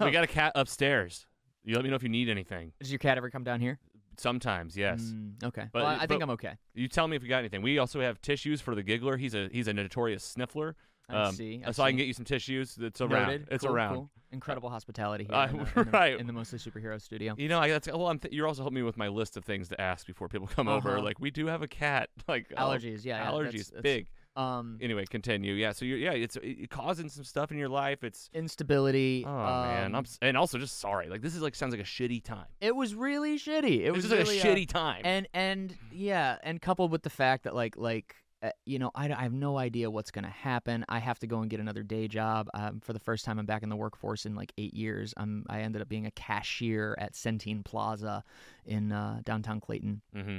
we got a cat upstairs. You let me know if you need anything. Does your cat ever come down here? Sometimes, yes. Mm, okay. But- well, I, I think but- I'm okay. You tell me if you got anything. We also have tissues for the giggler. He's a he's a notorious sniffler. I Um, see. so I can get you some tissues. It's around. Noted. It's Cool, around. cool. Incredible hospitality here Uh, in, the, in, the, right. in the mostly superhero studio. You know, I, that's well. I'm th- you're also helping me with my list of things to ask before people come over. Uh-huh. Like we do have a cat. Like Allergies, yeah, yeah, allergies, that's- that's- big. Um, Anyway, continue. Yeah. So you're yeah, it's it, causing some stuff in your life. It's instability. oh man, um, I'm and also just sorry. Like this is like sounds like a shitty time. It was really shitty. It It was really, like a uh, shitty time. and and yeah, and coupled with the fact that like like uh, you know I, I have no idea what's gonna happen. I have to go and get another day job. Um, for the first time, I'm back in the workforce in like eight years. I'm I ended up being a cashier at Centene Plaza in uh, downtown Clayton. mm-hmm.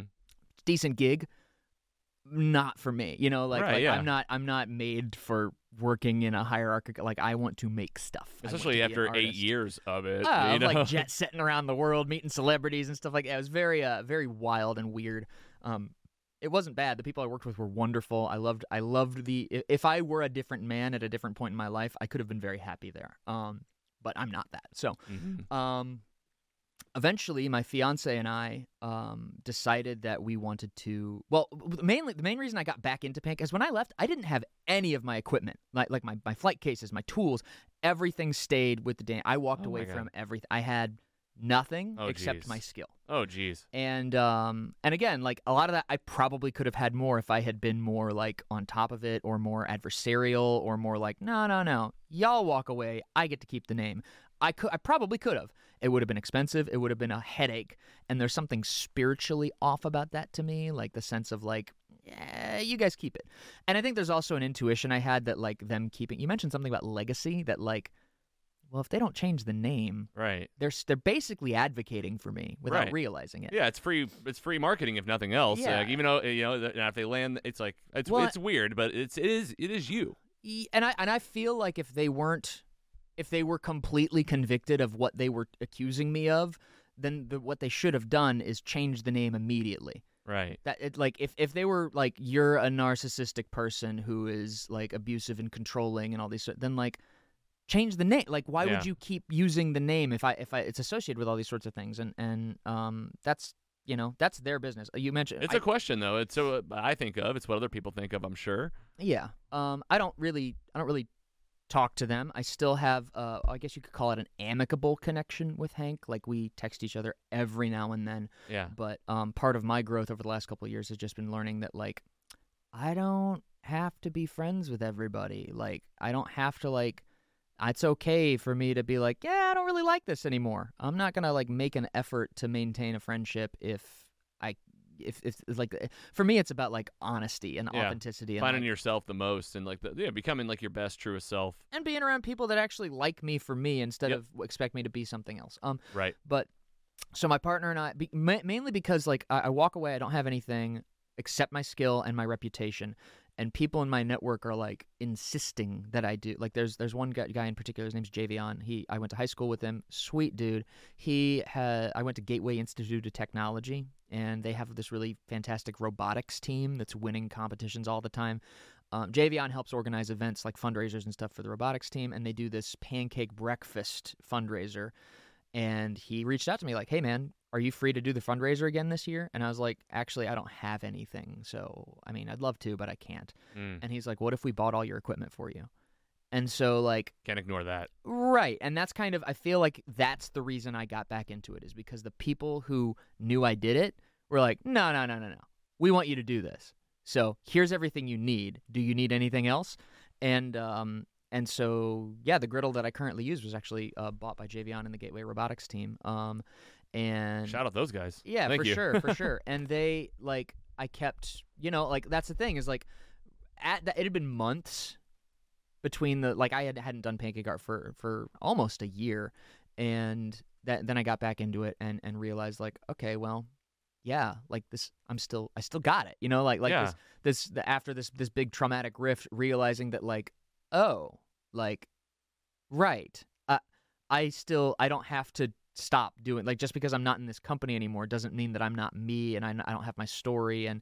Decent gig. Not for me, you know. Like, Right, like yeah. I'm not. I'm not made for working in a hierarchical. Like, I want to make stuff. Especially to be an after eight years of it. Ah, you know? like jet setting around the world, meeting celebrities and stuff like that. It was very, uh, very wild and weird. Um, it wasn't bad. The people I worked with were wonderful. I loved, I loved the. If I were a different man at a different point in my life, I could have been very happy there. Um, but I'm not that. So, Mhm. um, eventually, my fiance and I um decided that we wanted to. Well, mainly the main reason I got back into paint is when I left, I didn't have any of my equipment, like like my my flight cases, my tools, everything stayed with the Dan. I walked Oh away from everything. I had nothing Oh, except geez. my skill. Oh, geez. And um and again, like a lot of that I probably could have had more if I had been more like on top of it or more adversarial or more like, no, no, no. Y'all walk away. I get to keep the name. I could I probably could have. It would have been expensive. It would have been a headache. And there's something spiritually off about that to me, like the sense of like yeah, you guys keep it. And I think there's also an intuition I had that like them keeping you mentioned something about legacy that like well, if they don't change the name, Right. they're they're basically advocating for me without Right. realizing it. Yeah, it's free. It's free marketing if nothing else. Yeah. Like, even though you know, if they land, it's like it's Well, it's weird, but it's it is it is you. And I and I feel like if they weren't if they were completely convicted of what they were accusing me of, then the, what they should have done is change the name immediately. Right. That it, like if if they were like you're a narcissistic person who is like abusive and controlling and all these then like change the name. Like why Yeah. would you keep using the name if I if I it's associated with all these sorts of things and and um that's you know that's their business. You mentioned It's I- a question though. It's so uh, I think of. It's what other people think of. I'm sure. Yeah. Um, I don't really, I don't really talk to them. I still have, uh, I guess you could call it an amicable connection with Hank. Like we text each other every now and then. Yeah. But um, part of my growth over the last couple of years has just been learning that like I don't have to be friends with everybody. Like I don't have to like. It's okay for me to be like, yeah, I don't really like this anymore. I'm not gonna like make an effort to maintain a friendship if if if like for me, it's about like honesty and Yeah. authenticity and Finding like, yourself the most and like the, yeah, becoming like your best truest self. and being around people that actually like me for me instead Yep. of expect me to be something else. Um, Right. but so my partner and I, be, ma- mainly because like I, I walk away, I don't have anything except my skill and my reputation, and people in my network are like insisting that I do. Like there's there's one guy, guy in particular, his name's Javion. He I went to high school with him, sweet dude. He had I went to Gateway Institute of Technology, and they have this really fantastic robotics team that's winning competitions all the time. Um, Javion helps organize events like fundraisers and stuff for the robotics team, and they do this pancake breakfast fundraiser. And he reached out to me like, "Hey, man, are you free to do the fundraiser again this year?" And I was like, "Actually, I don't have anything, so I mean, I'd love to, but I can't." Mm. And he's like, "What if we bought all your equipment for you?" And so like Can't ignore that. Right. And that's kind of I feel like that's the reason I got back into it is because the people who knew I did it were like, "No, no, no, no, no. We want you to do this. So, here's everything you need. Do you need anything else?" And um and so yeah, the griddle that I currently use was actually uh, bought by Javion and the Gateway Robotics team. Um and Shout out those guys. yeah, Thank for you. sure, for sure. And they like I kept, you know, like that's the thing is like at that it had been months between the like I had hadn't done pancake art for for almost a year and that then I got back into it and and realized like, okay, well, yeah, like this, I'm still, I still got it. You know, like like Yeah. this this the, after this this big traumatic rift, realizing that like, oh, like, right, uh, I still, I don't have to stop doing like just because I'm not in this company anymore doesn't mean that I'm not me and I, I don't have my story and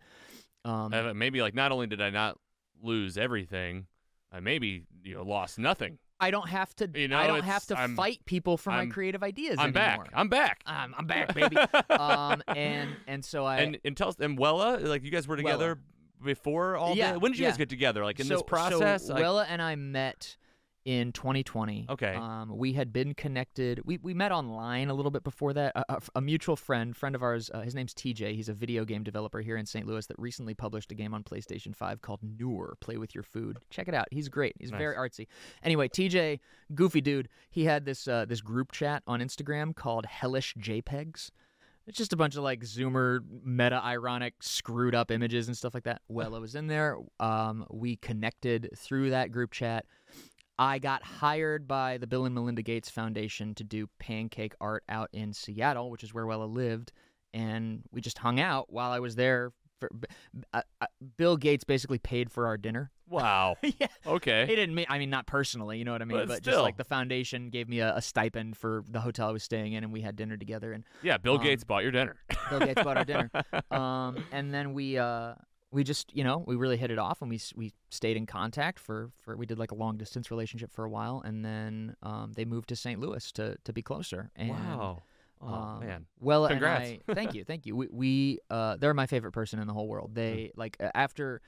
um Uh, maybe like not only did I not lose everything, I maybe you know lost nothing. I don't have to You know, I don't have to I'm- fight people for I'm- my creative ideas anymore. I'm anymore. back. I'm back. I'm, I'm back, baby. um, and and so I and and tell us and Wella, like you guys were together before all Yeah, the when did you yeah. guys get together? Like in so, this process? So like, Wella and I met in 2020. Okay. Um, we had been connected. We we met online a little bit before that. A, a, a mutual friend, friend of ours. Uh, his name's TJ. He's a video game developer here in St. Louis that recently published a game on PlayStation 5 called Nour. Play with your food. Check it out. He's great. He's very artsy. Anyway, TJ, goofy dude. He had this uh, this group chat on Instagram called Hellish JPEGs. It's just a bunch of like Zoomer, meta ironic, screwed up images and stuff like that. Well, I was in there. Um, we connected through that group chat. I got hired by the Bill and Melinda Gates Foundation to do pancake art out in Seattle, which is where Wella lived, and we just hung out while I was there. For, uh, uh, Bill Gates basically paid for our dinner. wow. yeah, Okay. he didn't mean. I mean, not personally, you know what I mean, But but, still. just like the foundation gave me a, a stipend for the hotel I was staying in, and we had dinner together. And yeah, Bill um, Gates bought your dinner. Bill Gates bought our dinner. Um, and then we uh, we just you know we really hit it off, and we we stayed in contact for for we did like a long distance relationship for a while, and then um, they moved to St. Louis to to be closer. And, wow. Oh um, man. Well, Congrats. I, thank you, thank you. We, we uh, they're my favorite person in the whole world. They like after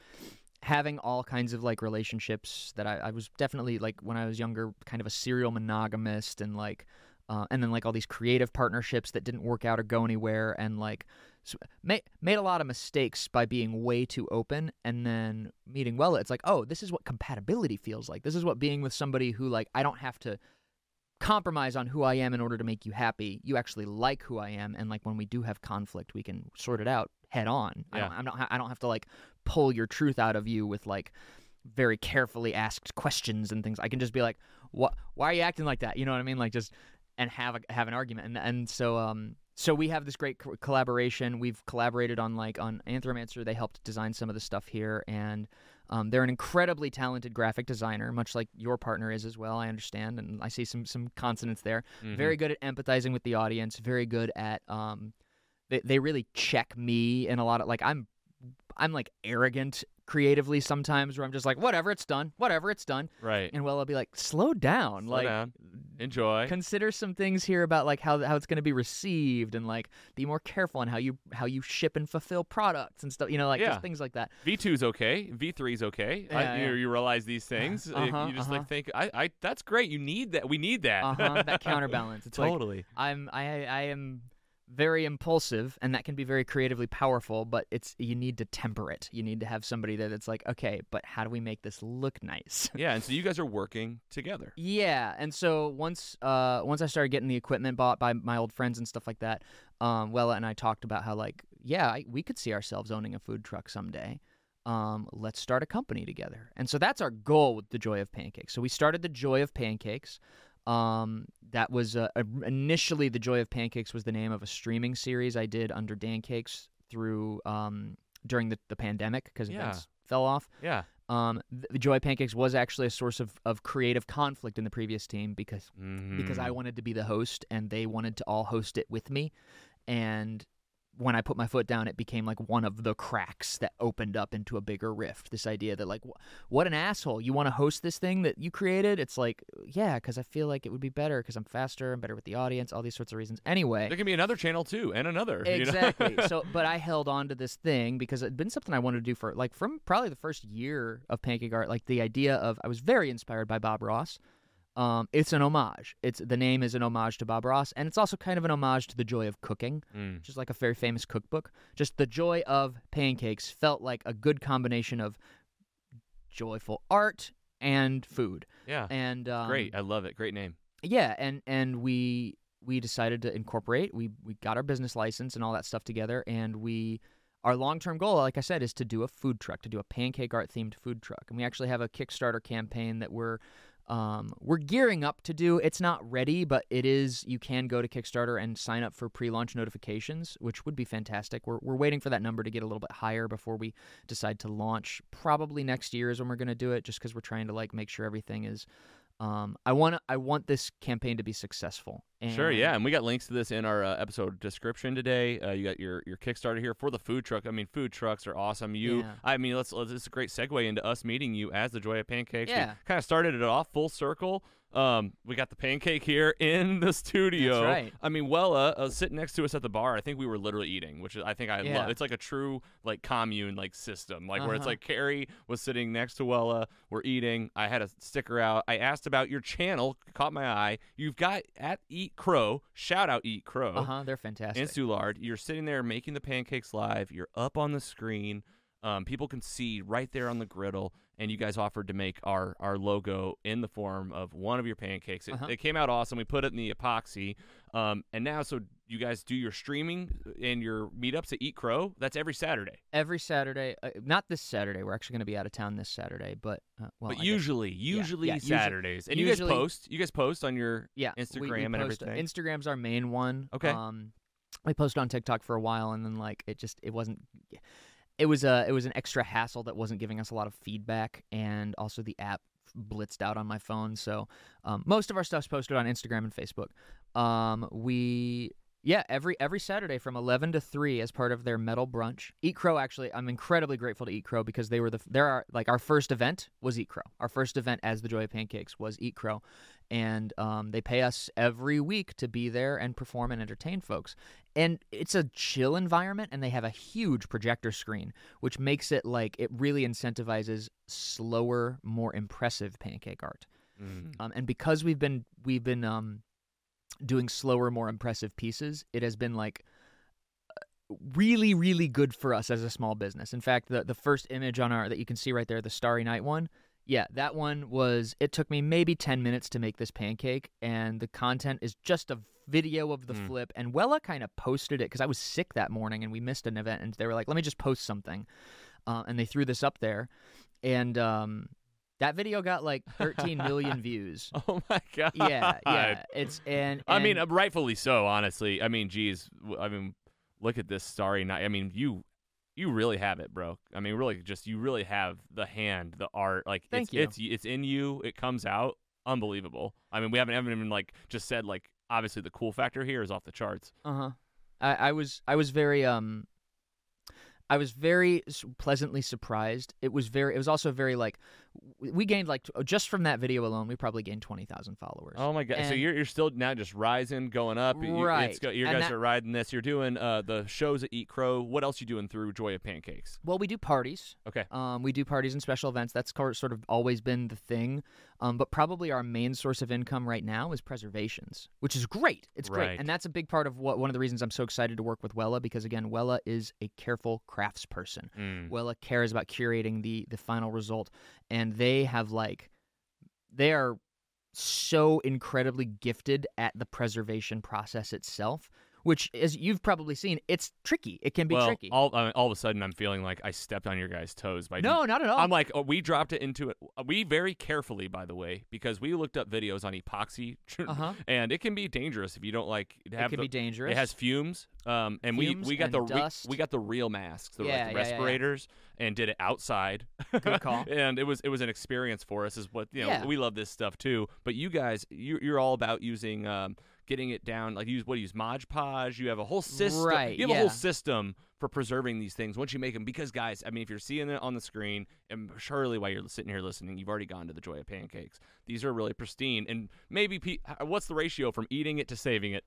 having all kinds of like relationships that I, I was definitely like when I was younger, kind of a serial monogamist, and like, uh, and then like all these creative partnerships that didn't work out or go anywhere, and like. So, made made a lot of mistakes by being way too open, and then meeting Wella. It's like, oh, this is what compatibility feels like. This is what being with somebody who like I don't have to compromise on who I am in order to make you happy. You actually like who I am, and like when we do have conflict, we can sort it out head on. I don't, I'm not. I don't have to like pull your truth out of you with like very carefully asked questions and things. I can just be like, "What? Why are you acting like that?" You know what I mean? Like just and have a, have an argument. And and so um so we have this great co- collaboration. We've collaborated on like on Anthromancer. They helped design some of the stuff here, and um, they're an incredibly talented graphic designer, much like your partner is as well. I understand, and I see some some consonants there. Mhm. Very good at empathizing with the audience. Very good at um, they they really check me in a lot of like I'm I'm like arrogant creatively sometimes where I'm just like whatever it's done, whatever it's done, right. and well I'll be like slow down, Slow like down. Enjoy. consider some things here about like how how it's going to be received and like be more careful on how you how you ship and fulfill products and stuff you know like Yeah. just things like that V two is okay. V three is okay. I, Yeah, you, you realize these things. uh, Uh-huh, you just uh-huh. like think, I, I, that's great. You need that. We need that. uh-huh that counterbalance it's like totally. I'm I I am very impulsive and that can be very creatively powerful but it's you need to temper it you need to have somebody there that's like okay but how do we make this look nice yeah. And so you guys are working together. Yeah, and so once uh once I started getting the equipment bought by my old friends and stuff like that, um, Wella and I talked about how like yeah I, we could see ourselves owning a food truck someday. Um, let's start a company together, and so that's our goal with the Joy of Pancakes. So we started the Joy of Pancakes. Um, that was uh, initially the Joy of Pancakes was the name of a streaming series I did under Dancakes through um during the, the pandemic because Yeah. events fell off. Yeah. Um, the Joy Pancakes was actually a source of, of creative conflict in the previous team because because I wanted to be the host and they wanted to all host it with me, and when I put my foot down, it became like one of the cracks that opened up into a bigger rift. This idea that like, wh- what an asshole! You want to host this thing that you created? It's like, yeah, because I feel like it would be better because I'm faster, I'm better with the audience, all these sorts of reasons. Anyway, There can be another channel too, and another. you know? Exactly. so, but I held on to this thing because it'd been something I wanted to do for like from probably the first year of Pancake Art. Like the idea of I was very inspired by Bob Ross. Um, it's an homage. It's the name is an homage to Bob Ross, and it's also kind of an homage to the joy of cooking, Mm. which is like a very famous cookbook. Just the joy of pancakes felt like a good combination of joyful art and food. Yeah. And um, Great. I love it. Great name. yeah and and we we decided to incorporate we we got our business license and all that stuff together and we our long-term goal like i said is to do a food truck to do a pancake art themed food truck and we actually have a kickstarter campaign that we're um, we're gearing up to do. It's not ready, but it is. You can go to Kickstarter and sign up for pre-launch notifications, which would be fantastic. We're we're waiting for that number to get a little bit higher before we decide to launch. Probably next year is when we're going to do it, just because we're trying to like make sure everything is. Um, I want I want this campaign to be successful. And Sure, yeah, and we got links to this in our uh, episode description today. Uh, you got your your Kickstarter here for the food truck. I mean, food trucks are awesome. You, Yeah. I mean, let's, let's. It's a great segue into us meeting you as the Joy of Pancakes. Yeah. kind of started it off full circle. Um, we got the pancake here in the studio. That's right. I mean, Wella uh, sitting next to us at the bar. I think we were literally eating, which is I think I Yeah. love. It's like a true like commune like system, like where it's Uh-huh. like Carrie was sitting next to Wella. We're eating. I had a sticker out. I asked about your channel. Caught my eye. You've got at Eat Crow. Shout out Eat Crow. Uh huh. They're fantastic. And Soulard, you're sitting there making the pancakes live. You're up on the screen. Um, people can see right there on the griddle, and you guys offered to make our our logo in the form of one of your pancakes. It, Uh-huh. it came out awesome. We put it in the epoxy, um, and now so you guys do your streaming and your meetups at Eat Crow. That's every Saturday. Every Saturday, uh, not this Saturday. We're actually going to be out of town this Saturday, but uh, well, but I guess- usually, usually yeah, usu- Saturdays, and you usually- guys post. You guys post on your yeah, we- we Instagram and post- everything. Instagram's our main one. Okay. Um, we posted on TikTok for a while, and then like it just it wasn't. It was a it was an extra hassle that wasn't giving us a lot of feedback, and also the app blitzed out on my phone. So um, most of our stuff's posted on Instagram and Facebook. Um, we yeah every every Saturday from eleven to three as part of their metal brunch. Eat Crow actually, I'm incredibly grateful to Eat Crow because they were the there are like our first event was Eat Crow. Our first event as the Joy of Pancakes was Eat Crow, and um, they pay us every week to be there and perform and entertain folks. And it's a chill environment, and they have a huge projector screen, which makes it like it really incentivizes slower, more impressive pancake art. Mm. Um, and because we've been we've been um, doing slower, more impressive pieces, it has been like really, really good for us as a small business. In fact, the the first image on our that you can see right there, the Starry Night one, yeah, that one was. It took me maybe ten minutes to make this pancake, and the content is just a video of the Hmm. flip. And Wella kind of posted it because I was sick that morning and we missed an event, and they were like, "Let me just post something," uh, and they threw this up there, and um, that video got like 13 million views. Oh my god. Yeah, yeah. It's and, I mean, uh, rightfully so. Honestly, I mean, geez, I mean, look at this starry night. I mean, you, you really have it, bro. I mean, really, just you really have the hand, the art. Like, Thank it's, you. it's it's in you. It comes out. Unbelievable. I mean, we haven't haven't even like just said like obviously the cool factor here is off the charts. Uh huh. I, I was I was very um. I was very pleasantly surprised. It was very. It was also very like, we gained like just from that video alone, we probably gained twenty thousand followers. Oh my god! so you're you're still now just rising, going up. You- Right. It's you guys that- are riding this. You're doing uh the shows at Eat Crow. What else you doing through Joy of Pancakes? Well, we do parties. Okay. Um, we do parties and special events. That's sort of always been the thing. Um, but probably our main source of income right now is preservations, which is great. It's Right. great, and that's a big part of what one of the reasons I'm so excited to work with Wella because again, Wella is a careful craftsperson. Mm. Wella cares about curating the the final result, and they have like they are so incredibly gifted at the preservation process itself. Which, as you've probably seen, it's tricky. It can be well, tricky. all I mean, all of a sudden I'm feeling like I stepped on your guys' toes by no, not at all. I'm like, oh, we dropped it into it. We very carefully, by the way, because we looked up videos on epoxy, uh huh. and it can be dangerous if you don't like It have can the, be dangerous. It has fumes, um, and Fumes we we got the and re- dust. we got the real masks, the, like, the yeah, yeah, yeah. respirators, and did it outside. Good call. and it was it was an experience for us. Is what you know. Yeah. We love this stuff too. But you guys, you, you're all about using. Um, Getting it down, like use what do you use Mod Podge. You have a whole system. Right, You have a whole system for preserving these things once you make them. Because guys, I mean, if you're seeing it on the screen, and surely while you're sitting here listening, you've already gone to the Joy of Pancakes. These are really pristine, and maybe pe- what's the ratio from eating it to saving it?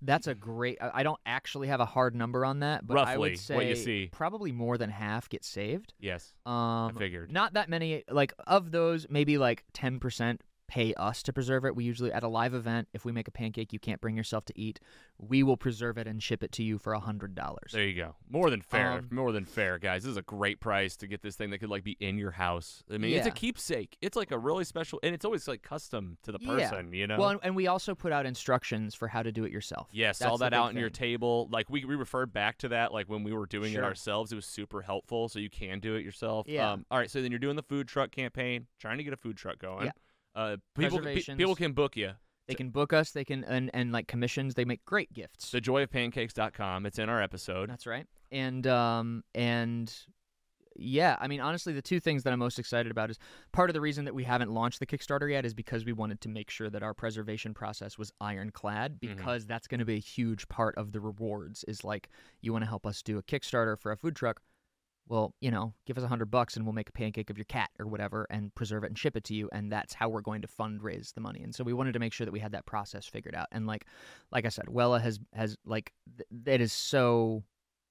That's a great. I don't actually have a hard number on that, but I would say what you see. probably more than half get saved. Yes, Um, I figured. not that many. Like of those, maybe like ten percent pay us to preserve it. We usually at a live event, if we make a pancake you can't bring yourself to eat, we will preserve it and ship it to you for a hundred dollars. There you go. More than fair. Um, More than fair, guys. This is a great price to get this thing that could like be in your house. I mean, it's a keepsake. It's like a really special, and it's always like custom to the Yeah. person. You know. Well, and, and we also put out instructions for how to do it yourself. Yes, That's all that out on your table. Like we, we referred back to that, like when we were doing it ourselves, it was super helpful. So you can do it yourself. Yeah. Um, all right. So then you're doing the food truck campaign, trying to get a food truck going. Yeah. Uh, people, pe- people can book you. They can book us. They can and and like commissions. They make great gifts. Thejoyofpancakes.com. It's in our episode. That's right. And um and yeah, I mean honestly the two things that I'm most excited about is part of the reason that we haven't launched the Kickstarter yet is because we wanted to make sure that our preservation process was ironclad because that's going to be a huge part of the rewards is like you want to help us do a Kickstarter for a food truck. Well, you know, give us a hundred bucks and we'll make a pancake of your cat or whatever and preserve it and ship it to you, and that's how we're going to fundraise the money. And so we wanted to make sure that we had that process figured out. And like, like I said, Wella has has like th- it is so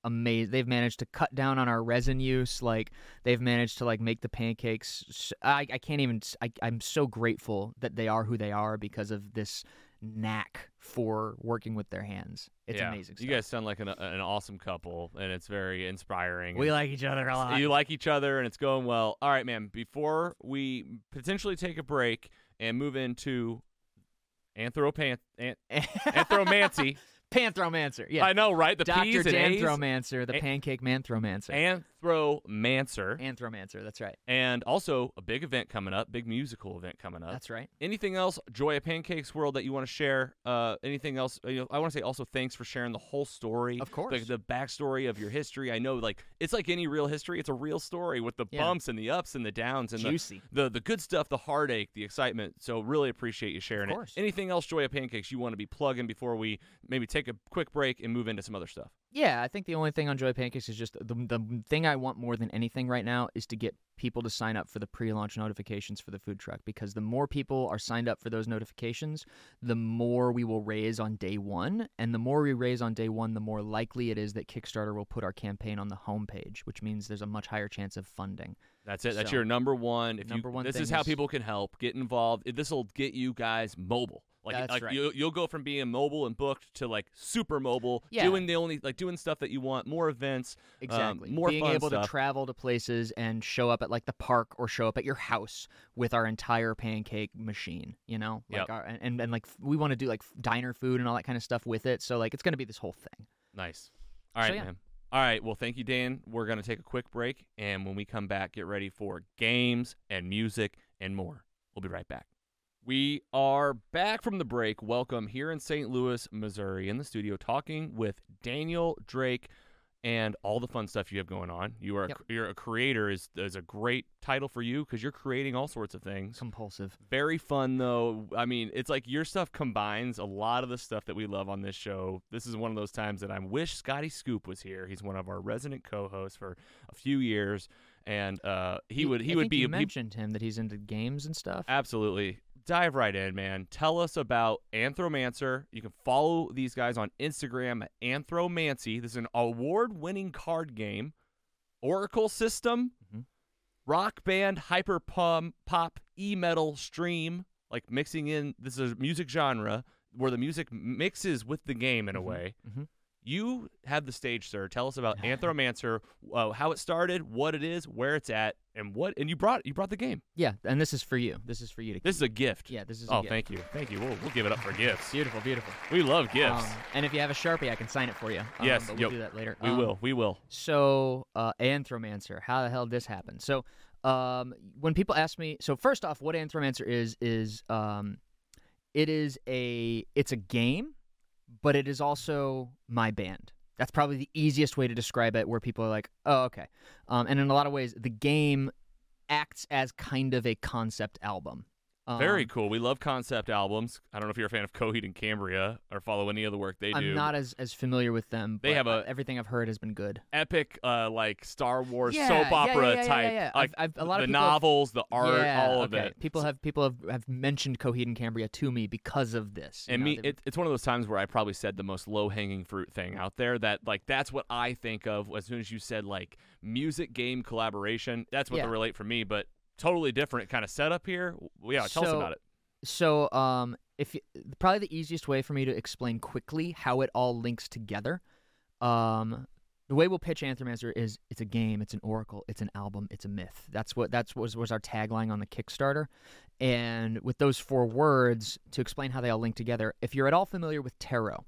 amazing. They've managed to cut down on our resin use. Like they've managed to like make the pancakes. I, I can't even. I, I'm so grateful that they are who they are because of this knack for working with their hands. It's Yeah. amazing. You guys sound like an, an awesome couple, and it's very inspiring. we like each other a lot. You like each other, and it's going well. All right, man. Before we potentially take a break and move into anthropan- an- anthromancy, Panthromancer. Yeah. I know, right? The Dr. P's and. Danthromancer, the A- pancake manthromancer. Anthromancer, Anthromancer, that's right. and also a big event coming up, big musical event coming up. That's right. Anything else, Joy of Pancakes World, that you want to share? Uh, anything else? You know, I want to say also thanks for sharing the whole story, Of course. the, the backstory of your history. I know, like it's like any real history; it's a real story with the Yeah. bumps and the ups and the downs and the, Juicy. the the good stuff, the heartache, the excitement. So really appreciate you sharing Of course. it. Anything else, Joy of Pancakes, you want to be plugging before we maybe take a quick break and move into some other stuff? Yeah, I think the only thing on Joy Pancakes is just the the thing I want more than anything right now is to get people to sign up for the pre-launch notifications for the food truck because the more people are signed up for those notifications, the more we will raise on day 1, and the more we raise on day 1, the more likely it is that Kickstarter will put our campaign on the homepage, which means there's a much higher chance of funding. That's it. That's your number one. If number you, one this is how people can help. Get involved. This will get you guys mobile. Like, That's like right. you, you'll go from being mobile and booked to like super mobile, Yeah. doing the only like doing stuff that you want, more events, um, Exactly. more Being fun able stuff. to travel to places and show up at like the park or show up at your house with our entire pancake machine, you know? Like Yep. our, and, and and like we want to do like diner food and all that kind of stuff with it. So like it's going to be this whole thing. nice. All right, So, yeah. man. All right. Well, thank you, Dan. We're gonna take a quick break, and when we come back, get ready for games and music and more. We'll be right back. We are back from the break. Welcome here in St. Louis, Missouri, in the studio, talking with Daniel Drake and all the fun stuff you have going on. You are Yep. a, you're a creator is is a great title for you because you're creating all sorts of things. Compulsive. Very fun though. I mean, it's like your stuff combines a lot of the stuff that we love on this show. This is one of those times that I wish Scotty Scoop was here. He's one of our resident co-hosts for a few years, and uh, he would he I would be You he- mentioned him that he's into games and stuff. Absolutely. Dive right in, man. Tell us about Anthromancer. You can follow these guys on Instagram at Anthromancy. This is an award winning card game, Oracle system, Mhm. rock band, hyper pum, pop, e metal stream, like mixing in. This is a music genre where the music mixes with the game in a Mhm. way. Mhm. You have the stage, sir. Tell us about Anthromancer, uh, how it started, what it is, where it's at, and what. And you brought you brought the game. Yeah, and this is for you. This is for you to. This is a gift. yeah, this is. a Oh, gift. thank you, thank you. We'll, we'll give it up for gifts. Beautiful, beautiful. We love gifts. Um, and if you have a sharpie, I can sign it for you. Um, Yes, but we'll yep. do that later. we Um, will. We will. So, uh, Anthromancer, how the hell did this happen? So, um, when people ask me, so first off, what Anthromancer is is um, it is a it's a game, but it is also my band. That's probably the easiest way to describe it, where people are like, "Oh, okay," um, and in a lot of ways, the game acts as kind of a concept album. Um, Very cool. We love concept albums. I don't know if you're a fan of Coheed and Cambria or follow any of the work they do. I'm not as, as familiar with them. They but, have a- everything I've heard has been good. Epic, uh, like Star Wars Yeah, soap yeah, opera yeah, type. Like I've, I've, a lot the of have- novels, the art, all of okay. it. People have people have, have mentioned Coheed and Cambria to me because of this. and know, me, it, it's one of those times where I probably said the most low hanging fruit thing out there. That like that's what I think of as soon as you said like music game collaboration. That's what they relate for me. But totally different kind of setup here. Yeah, tell us about it. so um, if you, probably the easiest way for me to explain quickly how it all links together, um, the way we'll pitch Anthromancer is it's a game, it's an oracle, it's an album, it's a myth. That's what that's was was our tagline on the Kickstarter, and with those four words to explain how they all link together. If you're at all familiar with tarot,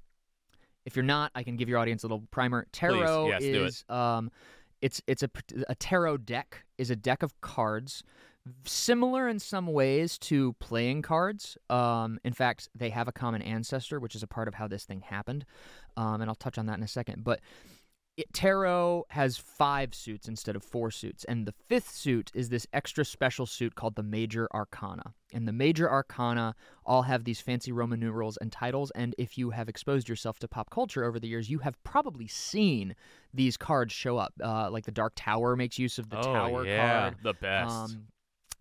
if you're not, I can give your audience a little primer. Tarot yes, do it. is um, it's it's a a tarot deck is a deck of cards similar in some ways to playing cards. Um, in fact, they have a common ancestor, which is a part of how this thing happened. Um, and I'll touch on that in a second. But it, tarot has five suits instead of four suits, and the fifth suit is this extra special suit called the Major Arcana. And the Major Arcana all have these fancy Roman numerals and titles. And if you have exposed yourself to pop culture over the years, you have probably seen these cards show up. Uh, like the Dark Tower makes use of the oh, Tower yeah, card. the best. Um,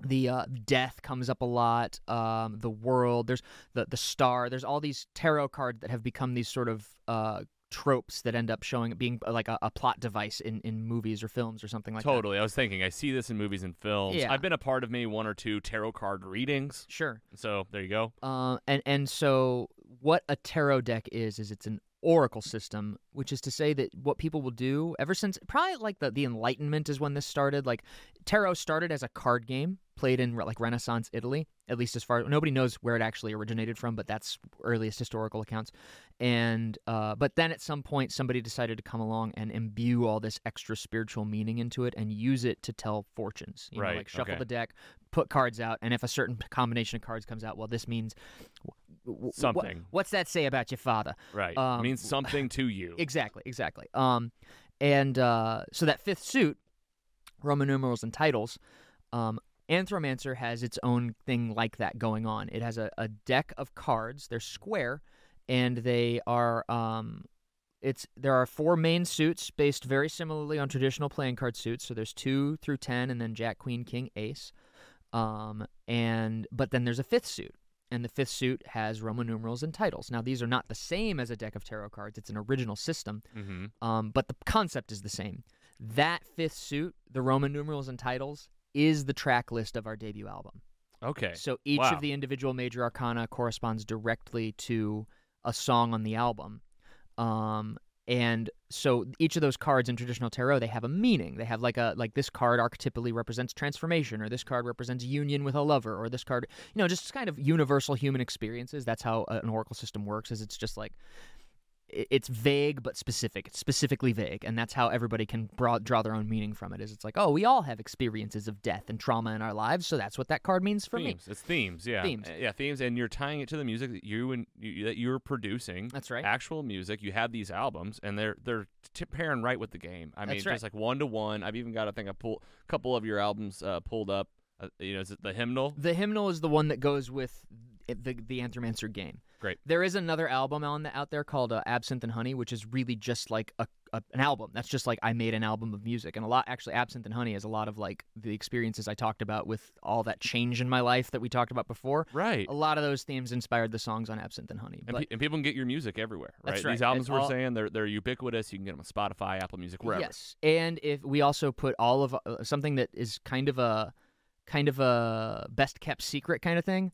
the uh, death comes up a lot. Um, the world, there's the the star. There's all these tarot cards that have become these sort of uh, tropes that end up showing being uh, like a, a plot device in, in movies or films or something like that. totally. I was thinking, I see this in movies and films. Yeah. I've been a part of maybe one or two tarot card readings. Sure. So there you go. Uh, and and so what a tarot deck is is it's an oracle system, which is to say that what people will do ever since probably like the the Enlightenment is when this started. Like tarot started as a card game played in like Renaissance Italy, at least as far nobody knows where it actually originated from, but that's earliest historical accounts. And uh, but then at some point somebody decided to come along and imbue all this extra spiritual meaning into it and use it to tell fortunes. You Right, know, like shuffle okay. the deck, put cards out, and if a certain combination of cards comes out, well, this means w- w- wh- Something. what's that say about your father? Right. Um, means something to you. Exactly, exactly. Um, and uh, so that fifth suit, Roman numerals and titles, um, Anthromancer has its own thing like that going on. It has a, a deck of cards. They're square, and they are um, it's there are four main suits based very similarly on traditional playing card suits. So there's two through ten, and then Jack, Queen, King, Ace. Um, and but then there's a fifth suit, and the fifth suit has Roman numerals and titles. Now these are not the same as a deck of tarot cards. It's an original system, mm-hmm. um, but the concept is the same. That fifth suit, the Roman numerals and titles, is the track list of our debut album. Okay. So each Wow. of the individual major arcana corresponds directly to a song on the album. Um, and so each of those cards in traditional tarot they have a meaning. They have like a like this card archetypally represents transformation or this card represents union with a lover or this card you know just kind of universal human experiences. That's how an oracle system works is it's just like it's vague but specific it's specifically vague and that's how everybody can draw, draw their own meaning from it is it's like oh we all have experiences of death and trauma in our lives so that's what that card means for me. It's themes. Yeah. Themes. Yeah. Themes, and you're tying it to the music that you and you, that you're producing. that's right Actual music. You have these albums, and they're they're t- pairing right with the game. I mean, That's right. just like one to one. I've even got I think a pull couple of your albums uh, pulled up. Uh, you know, is it the hymnal? The hymnal is the one that goes with it- the the Anthromancer game. Great. There is another album on the, out there called uh, Absinthe and Honey, which is really just like a, a an album. That's just like I made an album of music, and a lot actually Absinthe and Honey has a lot of like the experiences I talked about with all that change in my life that we talked about before. Right. A lot of those themes inspired the songs on Absinthe and Honey. And, pe- and people can get your music everywhere, right? That's right. These albums It's we're all- saying they're they're ubiquitous. You can get them on Spotify, Apple Music, wherever. Yes, and if we also put all of uh, something that is kind of a kind of a best kept secret kind of thing,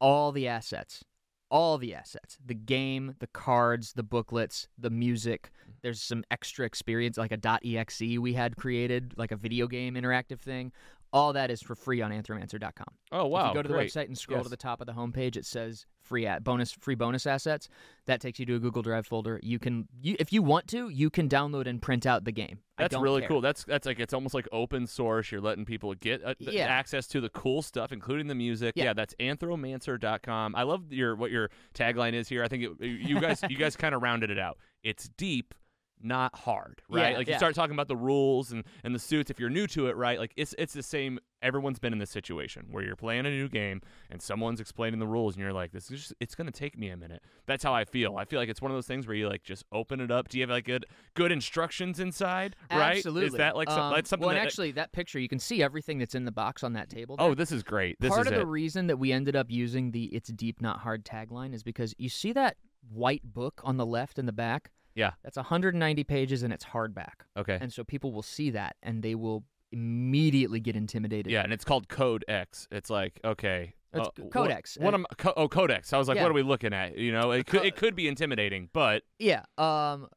all the assets, all the assets, the game, the cards, the booklets, the music. Mm-hmm. There's some extra experience like a .exe we had created, like a video game interactive thing. All that is for free on anthromancer.com. Oh wow! if you go to the great. website and scroll to the top of the homepage, it says free at bonus free bonus assets. That takes you to a Google Drive folder. You can, you, if you want to, you can download and print out the game. That's really care. cool. That's that's like it's almost like open source. You're letting people get uh, Yeah. access to the cool stuff, including the music. Yeah. Yeah, that's anthromancer.com. I love your what your tagline is here. I think it, you guys you guys kind of rounded it out. It's deep, not hard, right? Yeah, like you yeah. start talking about the rules and, and the suits. If you're new to it, right? Like it's it's the same. Everyone's been in this situation where you're playing a new game and someone's explaining the rules, and you're like, "This is just, it's gonna take me a minute." That's how I feel. I feel like it's one of those things where you like just open it up. Do you have like good good instructions inside? Right? Absolutely. Is that like some, Um, that's something well, and that? actually, that picture you can see everything that's in the box on that table. oh, this is great. This part is of the reason that we ended up using the "It's deep, not hard" tagline is because you see that white book on the left and the back. Yeah. that's 190 pages and it's hardback, okay. and so people will see that and they will immediately get intimidated. Yeah, and it's called Code X. It's like okay. It's uh, what- Codex. What, Uh, am co- oh Codex? I was like, yeah. what are we looking at? You know, it could it could be intimidating, but Yeah. Um,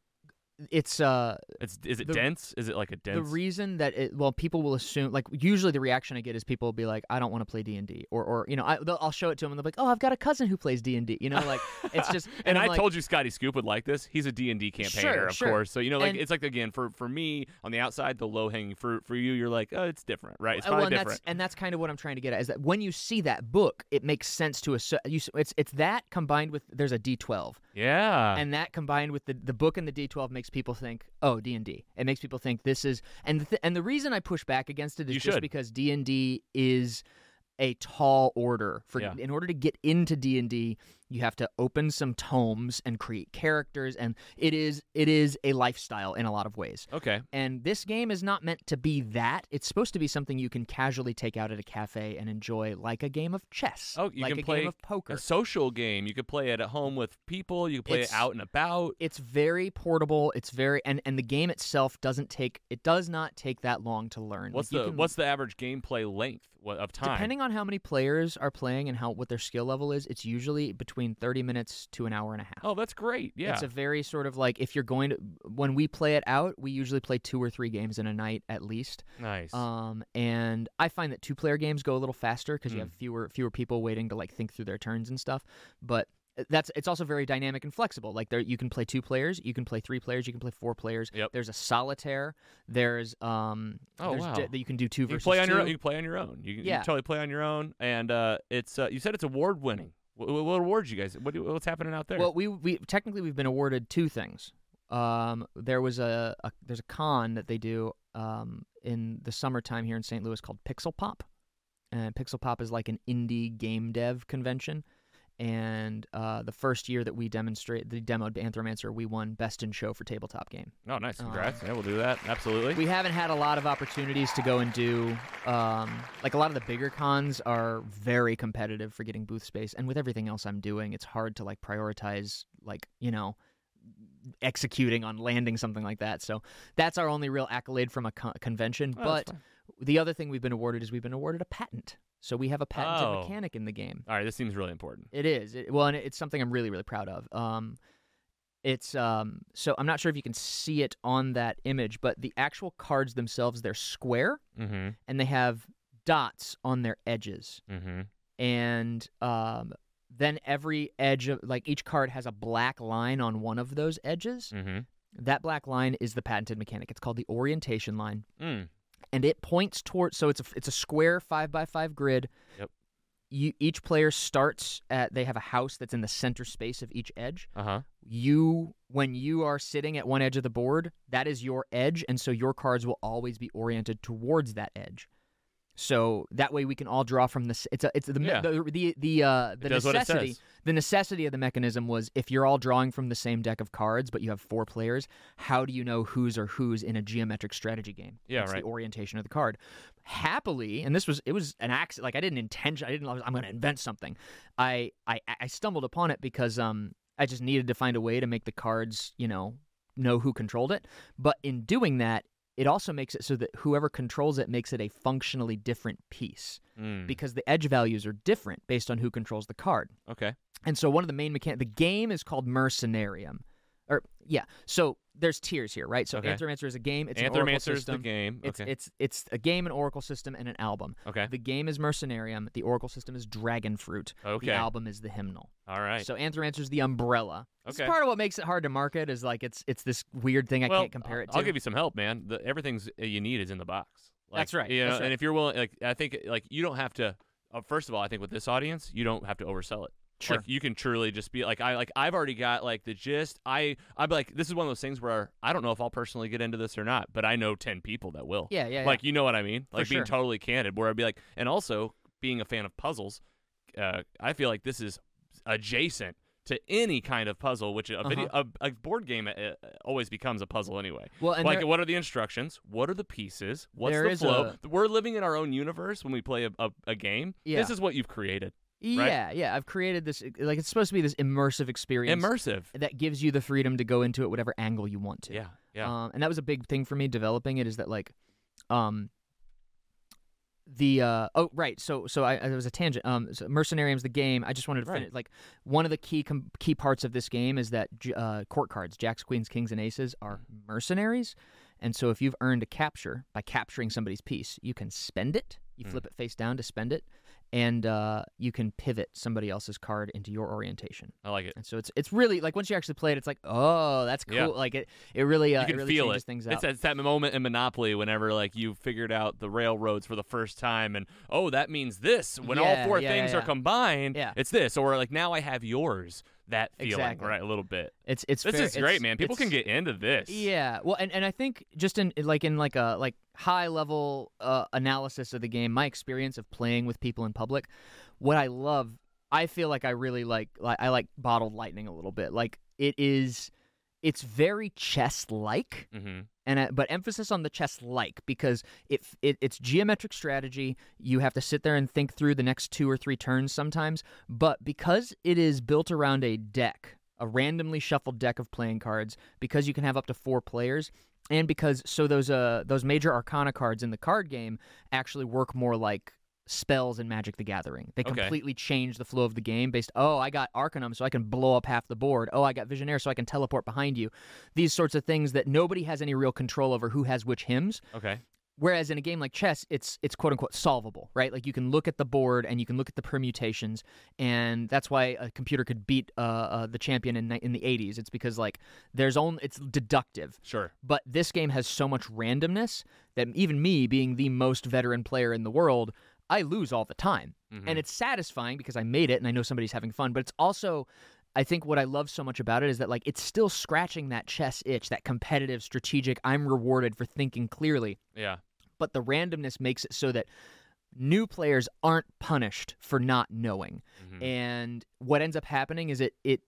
it's uh It's is it The- dense? Is it like a dense? the reason that it well people will assume like usually the reaction I get is people will be like I don't want to play D and D or or you know I they'll- I'll show it to them and they'll be like oh I've got a cousin who plays D and D you know like it's just and, I'm I like, told you Scotty Scoop would like this. He's a D&D campaigner, Sure, of sure. course. So, you know, like And- it's like again for for me on the outside the low-hanging fruit for you you're like, "Oh, it's different." Right? It's Uh, probably well, and different. That's, and that's kind of what I'm trying to get at is that when you see that book, it makes sense to us. You, it's it's that combined with there's a D12, Yeah. and that combined with the the book and the D12 makes people think, oh, D and D. It makes people think this is and the th- and the reason I push back against it is You just should. because D and D is a tall order for Yeah. in order to get into D&D you have to open some tomes and create characters and it is it is a lifestyle in a lot of ways okay. and this game is not meant to be that. It's supposed to be something you can casually take out at a cafe and enjoy, like a game of chess. Oh, you like can a play game of poker. A social game. You could play it at home with people. You could play It's- it out and about. It's very portable. It's very and and the game itself doesn't take it does not take that long to learn. What's Like, the can- what's the average gameplay length of time? depending on how many players are playing and how what their skill level is? It's usually between thirty minutes to an hour and a half. Oh, that's great. Yeah. It's a very sort of like if you're going to when we play it out, we usually play two or three games in a night at least. nice. Um, and I find that two player games go a little faster because you Mm. have fewer fewer people waiting to like think through their turns and stuff. But that's it's also very dynamic and flexible. Like there, you can play two players, you can play three players, you can play four players. Yep. There's a solitaire. There's um. Oh, there's wow. j- that you can do two you can versus play on your two. own. You can play on your own. You can, you can totally play on your own. And uh, it's uh, you said it's award winning. What, what awards you guys? What what's happening out there? Well, we we technically we've been awarded two things. Um, there was a, a there's a con that they do um in the summertime here in St. Louis called Pixel Pop, and Pixel Pop is like an indie game dev convention. And uh, the first year that we demonstrate the demoed Anthromancer, we won Best in Show for tabletop game. oh, nice. um, Congrats. yeah, we'll do that. Absolutely. We haven't had a lot of opportunities to go and do um, like a lot of the bigger cons are very competitive for getting booth space, and with everything else I'm doing, it's hard to like prioritize like you know executing on landing something like that. So that's our only real accolade from a con- convention. Oh, but the other thing we've been awarded is we've been awarded a patent. So we have a patented Oh. mechanic in the game. all right, this seems really important. It is. It, well, and it's something I'm really, really proud of. Um, it's um, so I'm not sure if you can see it on that image, but the actual cards themselves they're square Mm-hmm. and they have dots on their edges, Mm-hmm. and um, then every edge of like each card has a black line on one of those edges. Mm-hmm. That black line is the patented mechanic. It's called the orientation line, Mm. And it points toward. So it's a it's a square five by five grid. Yep. You, each player starts at. They have a house that's in the center space of each edge. Uh huh. You, when you are sitting at one edge of the board, that is your edge, and so your cards will always be oriented towards that edge. So that way we can all draw from this. It's a, it's the Yeah. the the the, uh, the does what it necessity. The necessity of the mechanism was if you're all drawing from the same deck of cards, but you have four players, how do you know who's or who's in a geometric strategy game? Yeah, It's right. the orientation of the card. Happily, and this was it was an accident. Like I didn't intention. I didn't. I was, I'm going to invent something. I, I I stumbled upon it because um I just needed to find a way to make the cards you know know who controlled it. But in doing that, it also makes it so that whoever controls it makes it a functionally different piece Mm. because the edge values are different based on who controls the card. Okay. And so one of the main mechanic, the game is called Mercenarium, or yeah. So there's tiers here, right? So Okay. Anthromancer is a game. It's an oracle Anthromancer's the game. It's okay. it's it's a game, an oracle system, and an album. okay. The game is Mercenarium. The oracle system is Dragon Fruit. Okay. The album is the hymnal. All right. So Anthromancer is the umbrella. It's Okay. part of what makes it hard to market is like it's it's this weird thing I well, can't compare it to. I'll give you some help, man. The, everything's uh, you need is in the box. Like, That's right, You know, that's right. and if you're willing, like I think, like you don't have to. Uh, first of all, I think with this audience, you don't have to oversell it. Sure. Like you can truly just be like I like I've already got like the gist. I I'm like this is one of those things where I don't know if I'll personally get into this or not, but I know ten people that will. yeah, yeah, yeah. Like you know what I mean? For Like being sure. totally candid, where I'd be like, and also being a fan of puzzles, uh, I feel like this is adjacent to any kind of puzzle, which a video, Uh-huh. a, a board game uh, always becomes a puzzle anyway. well, and like, there- what are the instructions? What are the pieces? What's the flow? We're living in our own universe when we play a, a, a game. Yeah. This is what you've created. Yeah, yeah. I've created this like it's supposed to be this immersive experience. Immersive. that gives you the freedom to go into it whatever angle you want to. Yeah, yeah. Um, and that was a big thing for me developing it is that like, um, the uh oh right so so I, there was a tangent um so mercenarium's the game i just wanted to Right. finish like one of the key com- key parts of this game is that uh, court cards jacks queens kings and aces are mercenaries and so if you've earned a capture by capturing somebody's piece you can spend it you Hmm. flip it face down to spend it and uh, you can pivot somebody else's card into your orientation I like it. and so it's it's really like once you actually play it it's like oh that's cool Yeah. like it it really uh, you can it really feel changes it. things It's, it's that moment in Monopoly whenever like you figured out the railroads for the first time, and oh, that means this. When all four yeah, things yeah, are combined, Yeah. it's this. Or like now I have yours. That feeling, Exactly. right? A little bit. it's it's This fair- is great, man. People can get into this. Yeah, well, and, and I think just in like in like a like high level uh, analysis of the game, my experience of playing with people in public, what I love, I feel like I really like like I like bottled lightning a little bit. Like it is, it's very chess like, Mm-hmm. and uh, but emphasis on the chess like because it, it it's geometric strategy. You have to sit there and think through the next two or three turns sometimes, but because it is built around a deck, a randomly shuffled deck of playing cards, because you can have up to four players. And because so those uh those major arcana cards in the card game actually work more like spells in Magic the Gathering. They Okay. completely change the flow of the game based oh, I got Arcanum so I can blow up half the board. Oh, I got Visionaire so I can teleport behind you these sorts of things that nobody has any real control over who has which hymns. Okay. Whereas in a game like chess, it's it's quote unquote solvable, right? Like you can look at the board and you can look at the permutations, and that's why a computer could beat uh, uh, the champion in in the '80s. It's because like there's only it's deductive, Sure. but this game has so much randomness that even me, being the most veteran player in the world, I lose all the time Mhm. and it's satisfying because I made it and I know somebody's having fun. But it's also, I think what I love so much about it is that like it's still scratching that chess itch, that competitive, strategic. I'm rewarded for thinking clearly, yeah. but the randomness makes it so that new players aren't punished for not knowing. Mhm. And what ends up happening is it it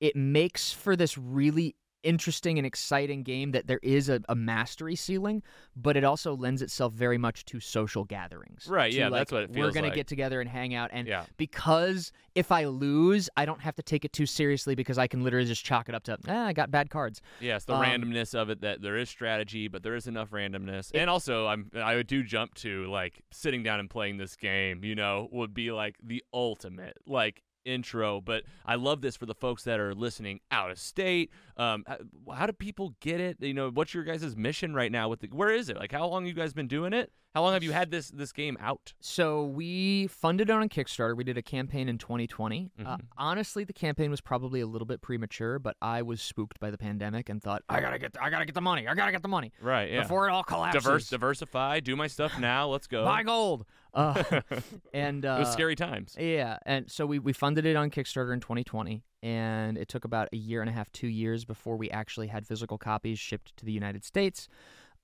it makes for this really interesting and exciting game that there is a, a mastery ceiling, but it also lends itself very much to social gatherings. Right, yeah, like, that's what it feels like. We're feels gonna get together and hang out, and Yeah. because if I lose, I don't have to take it too seriously because I can literally just chalk it up to ah, I got bad cards. Yes, the Um, randomness of it that there is strategy, but there is enough randomness. and also I'm I do jump to like sitting down and playing this game, you know, would be like the ultimate like intro, but I love this for the folks that are listening out of state. Um how, how do people get it? You know, what's your guys' mission right now with the where is it? Like how long you guys been doing it? How long have you had this this game out? So we funded it on Kickstarter. We did a campaign in 2020. Uh, Mhm. honestly, the campaign was probably a little bit premature, but I was spooked by the pandemic and thought I gotta get I gotta get the money. I gotta get the money Right, yeah. before it all collapses. Diverse diversify, do my stuff now. Let's go. Buy gold. Uh, and uh, it was scary times. Yeah, and so we, we funded it on Kickstarter in 2020, and it took about a year and a half, two years before we actually had physical copies shipped to the United States.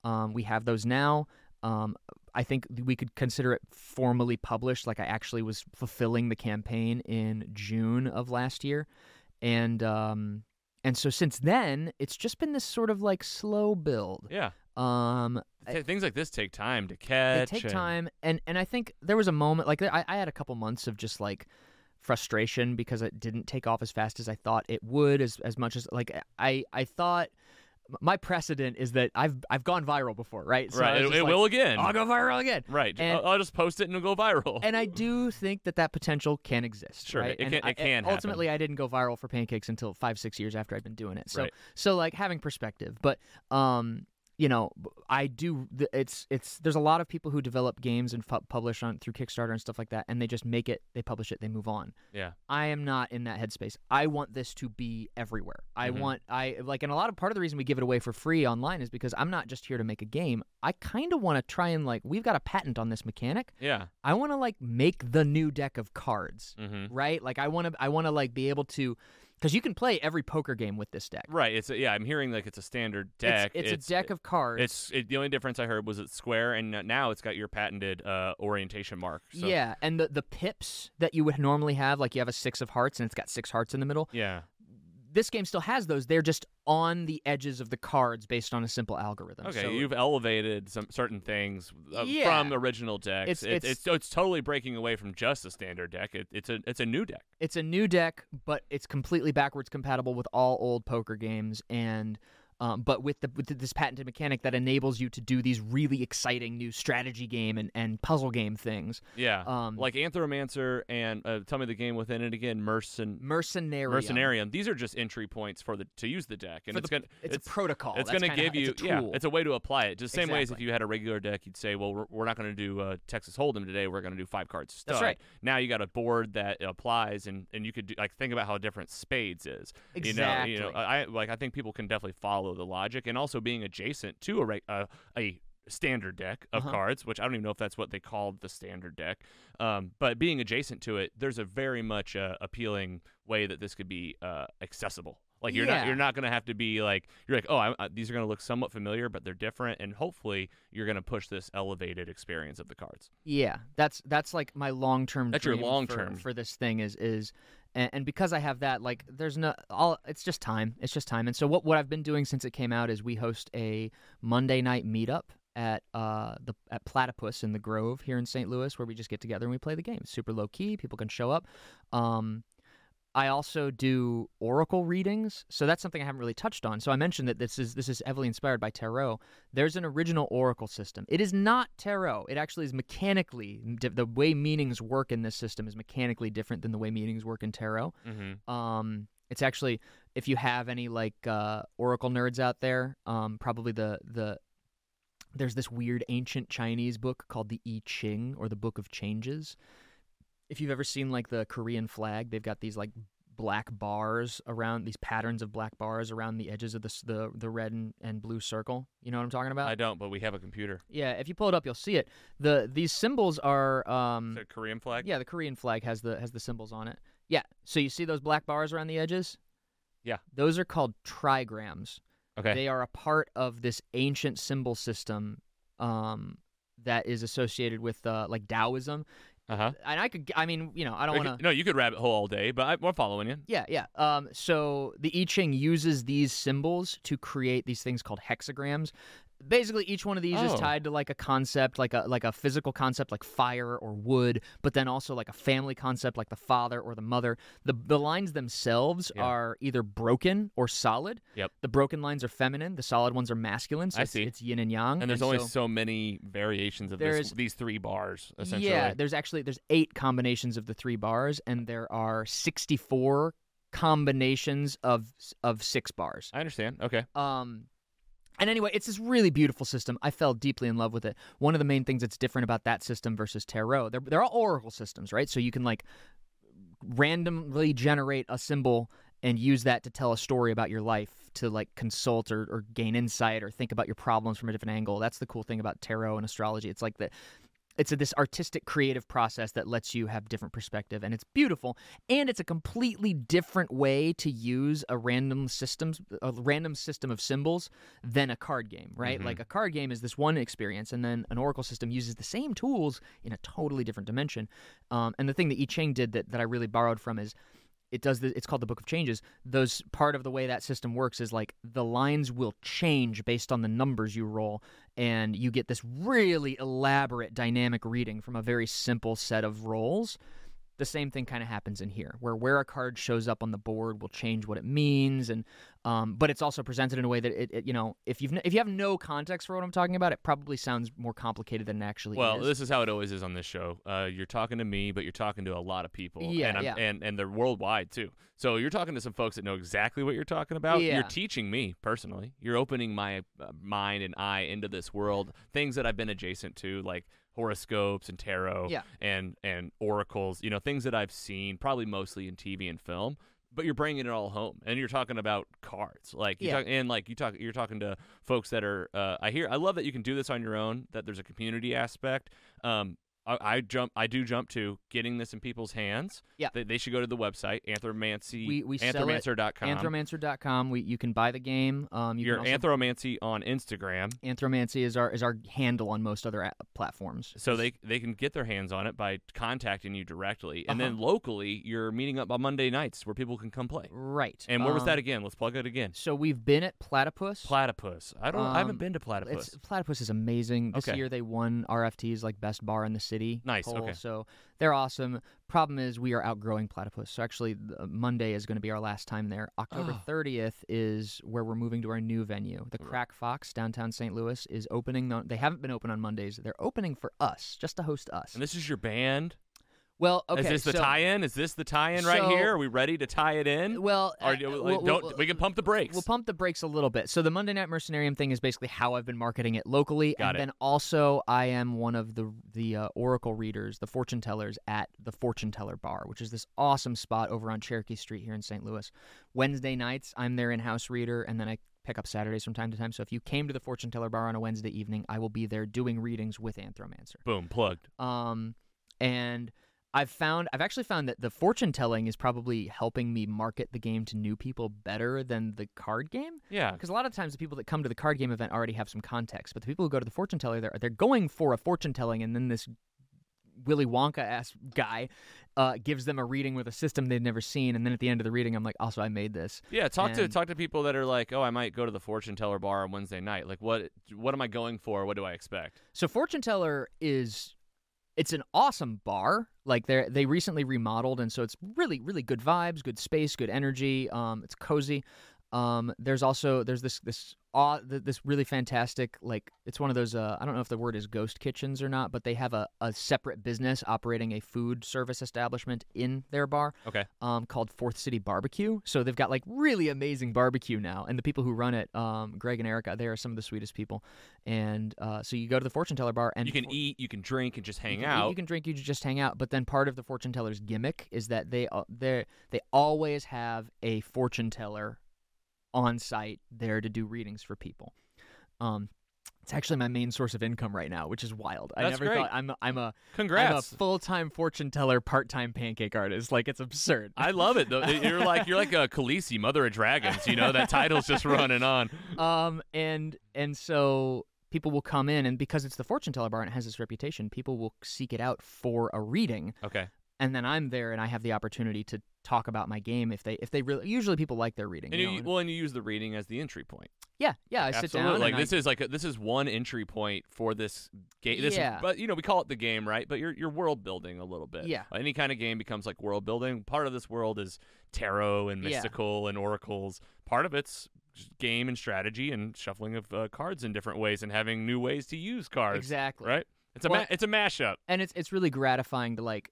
Um, we have those now. Um, I think we could consider it formally published. Like I actually was fulfilling the campaign in June of last year, and um, and so since then, it's just been this sort of like slow build. Yeah. Um, Th- Things like this take time to catch. they take and- time and and i think there was a moment like I, I had a couple months of just like frustration because it didn't take off as fast as i thought it would as as much as like i i thought my precedent is that i've i've gone viral before right so right. It, it like, will again. i'll go viral again Right. And- I'll, I'll just post it and it'll go viral. and I do think that that potential can exist. Sure, right? it And can- it can Ultimately, I didn't go viral for pancakes until five, six years after I'd been doing it. So, Right. so like having perspective. But, um, you know, I do. It's it's. There's a lot of people who develop games and fu- publish on through Kickstarter and stuff like that, and they just make it, they publish it, they move on. yeah. I am not in that headspace. I want this to be everywhere. I Mhm. want I like and a lot of part of the reason we give it away for free online is because I'm not just here to make a game. I kind of want to try and like we've got a patent on this mechanic. Yeah. I want to like make the new deck of cards, Mm-hmm. right? Like I want to I want to like be able to cuz you can play every poker game with this deck. Right. It's a, yeah. I'm hearing like it's a standard It's- deck. It's, a deck of cards. It's it, the only difference I heard was it's square, and now it's got your patented uh, orientation mark. So, yeah, and the the pips that you would normally have like you have a 6 of hearts and it's got 6 hearts in the middle. Yeah. This game still has those. They're just on the edges of the cards based on a simple algorithm. Okay. So you've elevated some certain things uh, Yeah. from original decks. It's- It- it's- it's it's totally breaking away from just a standard deck. It, it's a it's a new deck. it's a new deck, but it's completely backwards compatible with all old poker games and um, but with the with this patented mechanic that enables you to do these really exciting new strategy game and, and puzzle game things. Yeah, Um, like Anthromancer and uh, tell me the game within it again, Mercen. Mercenarium. Mercenarium. These are just entry points for the to use the deck, and For it's the- gonna It's, a protocol. it's That's going to kinda- give you it's a yeah it's a way to apply it just the same way as if you had a regular deck you'd say well we're, we're not going to do uh, texas hold'em today we're going to do five cards stud. That's right. now you got a board that applies and, and you could do, like think about how different spades is exactly. you know you know i like i think people can definitely follow the logic and also being adjacent to a uh, a standard deck of Uh-huh. cards which i don't even know if that's what they called the standard deck um, but being adjacent to it there's a very much uh, appealing way that this could be uh, accessible like you're not you're not going to have to be like you're like oh I, I, these are going to look somewhat familiar but they're different and hopefully you're going to push this elevated experience of the cards Yeah, that's that's like my long term. That's your long-term. for, for this thing is is, and, and because I have that, like, there's no all. It's just time. It's just time. And so what what I've been doing since it came out is we host a Monday night meetup at uh the at Platypus in the Grove here in St. Louis, where we just get together and we play the game. Super low key. People can show up. Um, I also do oracle readings, so that's something I haven't really touched on. So I mentioned that this is this is heavily inspired by tarot. There's an original oracle system. It is not tarot. It actually is mechanically the way meanings work in this system is mechanically different than the way meanings work in tarot. mm-hmm. Um, it's actually if you have any like uh, oracle nerds out there, um, probably the the there's this weird ancient Chinese book called the I Ching or the Book of Changes. If you've ever seen like the Korean flag, they've got these like black bars around these patterns of black bars around the edges of the the, the red and, and blue circle. You know what I'm talking about? i don't but we have a computer yeah, if you pull it up, you'll see it. the These symbols are um, a korean flag yeah, the Korean flag has the has the symbols on it. Yeah. So you see those black bars around the edges? Yeah. Those are called trigrams. okay They are a part of this ancient symbol system um, that is associated with uh, like Taoism. Uh-huh And I could, I mean, you know, I don't want to. no you could rabbit hole all day but I, i'm following you Yeah, yeah. Um, so the I Ching uses these symbols to create these things called hexagrams. Basically, each one of these is Oh. tied to like a concept, like a like a physical concept, like fire or wood, but then also like a family concept, like the father or the mother. The the lines themselves Yeah. are either broken or solid. Yep. The broken lines are feminine. The solid ones are masculine. So I it's, see. It's yin and yang. and there's only so, so, many variations of this, these three bars essentially yeah. There's actually there's eight combinations of the three bars, and there are 64 combinations of of six bars. i understand okay Um, and anyway, it's this really beautiful system. I fell deeply in love with it. One of the main things that's different about that system versus tarot, they're they're all oracle systems, right? So you can like randomly generate a symbol and use that to tell a story about your life to like consult or, or gain insight or think about your problems from a different angle. That's the cool thing about tarot and astrology. It's like the it's a, this artistic creative process that lets you have different perspective and it's beautiful and it's a completely different way to use a random systems a random system of symbols than a card game right Mhm. like a card game is this one experience and then an oracle system uses the same tools in a totally different dimension um, and the thing that i ching did that, that i really borrowed from is it does the, it's called the book of changes those part of the way that system works is like the lines will change based on the numbers you roll and you get this really elaborate dynamic reading from a very simple set of rolls the same thing kind of happens in here where where a card shows up on the board will change what it means and um, but it's also presented in a way that it, it you know if you've if you have no context for what i'm talking about it probably sounds more complicated than it actually Well, is this is how it always is on this show. Uh, you're talking to me, but you're talking to a lot of people, Yeah, and, I'm, yeah. and and they're worldwide too. So you're talking to some folks that know exactly what you're talking about. Yeah. You're teaching me personally. You're opening my uh, mind and eye into this world, things that I've been adjacent to, like horoscopes and tarot, Yeah. and and oracles. You know, things that I've seen, probably mostly in TV and film. But you're bringing it all home, and you're talking about cards, like you Yeah. talk, and like you talk, you're talking to folks that are. Uh, I hear, I love that you can do this on your own. That there's a community aspect. Um, I, I jump, I do jump to getting this in people's hands. Yeah. they, they should go to the website anthromancy, We- we anthromancer.com. anthromancer.com we you can buy the game um you Your anthromancy on Instagram, Anthromancy is our is our handle on most other a- platforms. so they they can get their hands on it by contacting you directly, and then Uh-huh. locally you're meeting up on Monday nights where people can come play. right. And where was Um, that again? Let's plug it again. So we've been at Platypus. Platypus. I don't. I haven't Um, been to Platypus. It's, Platypus is amazing. This Okay. year they won RFT's like best bar in the city. City. Nice, poll, okay. So they're awesome. Problem is, we are outgrowing Platypus. So actually, uh, Monday is going to be our last time there. Ah. October Oh. 30th is where we're moving to our new venue. The. Crack Fox, downtown St. Louis, is opening. They haven't been open on Mondays. They're opening for us, just to host us. And this is your band. Well, okay. is this the so, tie-in? Is this the tie-in right so- here? Are we ready to tie it in? Well, Or uh, do- we'll- like, we'll- don't, we can pump the brakes. We'll pump the brakes a little bit. So the Monday Night Mercenarium thing is basically how I've been marketing it locally, Got and it. then also I am one of the the uh, oracle readers, the fortune tellers at the Fortune Teller Bar, which is this awesome spot over on Cherokee Street here in St. Louis. Wednesday nights I'm their in-house reader, and then I pick up Saturdays from time to time. So if you came to the Fortune Teller Bar on a Wednesday evening, I will be there doing readings with Anthromancer. Boom, plugged. Um, and I've found I've actually found that the fortune telling is probably helping me market the game to new people better than the card game. Yeah. Because a lot of times the people that come to the card game event already have some context, but the people who go to the fortune teller, they're they're going for a fortune telling, and then this Willy Wonka ass guy uh, gives them a reading with a system they've never seen, and then at the end of the reading, I'm like, also I made this. Yeah, talk to talk to people that are like, "Oh, I might go to the fortune teller bar on Wednesday night." Like, what what am I going for? What do I expect? So fortune teller is it's an awesome bar. Like they they recently remodeled, and so it's really really good vibes, good space, good energy. Um, it's cozy. Um, there's also there's this this th- this really fantastic like it's one of those uh, I don't know if the word is ghost kitchens or not, but they have a, a separate business operating a food service establishment in their bar Okay. um, called Fourth City Barbecue. So they've got like really amazing barbecue now, and the people who run it, um, Greg and Erica, they are some of the sweetest people. And uh, so you go to the fortune teller bar, and you can for- eat, you can drink, and just you hang eat, out. you can drink, you can just hang out. But then part of the fortune teller's gimmick is that they uh, they they always have a fortune teller on site there to do readings for people. Um, it's actually my main source of income right now, which is wild. I That's never great. thought I'm a, I'm a I'm a Congrats. full time fortune teller, part time pancake artist. Like it's absurd. I love it though. You're like you're like a Khaleesi, Mother of Dragons. You know that title's just running on. um and and so people will come in and because it's the fortune teller bar and it has this reputation people will seek it out for a reading Okay. and then i'm there and i have the opportunity to talk about my game if they if they really usually people like their reading And you you, know, well, and you use the reading as the entry point. yeah yeah i sit down like and this I, is like a, this is one entry point for this game. This, Yeah. But you know we call it the game, right? But you're you're world building a little bit. Yeah. Any kind of game becomes like world building. Part of this world is tarot and Yeah. mystical and oracles. Part of it's game and strategy and shuffling of uh, cards in different ways and having new ways to use cards. exactly Right. It's a Well- ma- it's a mashup. and it's it's really gratifying to like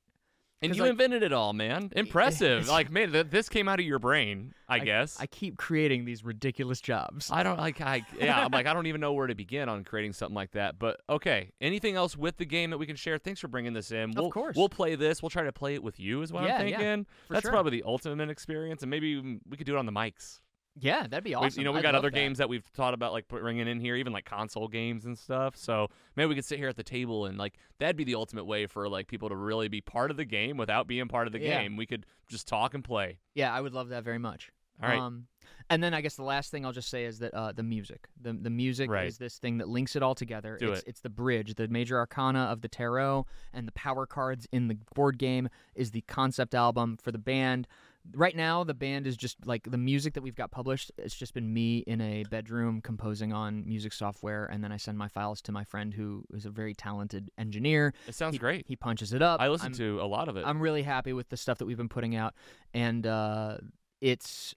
And you like- invented it all, man. Impressive. like, man, th- this came out of your brain, I, guess. i keep creating these ridiculous jobs I don't like. I yeah. I'm like I don't even know where to begin on creating something like that. But okay. Anything else with the game that we can share? Thanks for bringing this in. We'll, course. We'll play this. We'll try to play it with you. Is what Yeah, I'm yeah, thinking. for That's sure. probably the ultimate experience, and maybe we could do it on the mics. Yeah that'd be We've- awesome you know, we I'd got other that. games that we've thought about like bringing in here, even like console games and stuff. So maybe we could sit here at the table and like that'd be the ultimate way for like people to really be part of the game without being part of the Yeah. game. We could just talk and play. yeah i would love that very much All right. Um, and then I guess the last thing I'll just say is that uh, the music, the the music Right. is this thing that links it all together. Do it's, it. it's the bridge, the major arcana of the tarot, and the power cards in the board game is the concept album for the band. Right now, the band is just like the music that we've got published. It's just been me in a bedroom composing on music software, and then I send my files to my friend who is a very talented engineer. It sounds he, great. He punches it up. I listen I'm- to a lot of it. I'm really happy with the stuff that we've been putting out, and uh, it's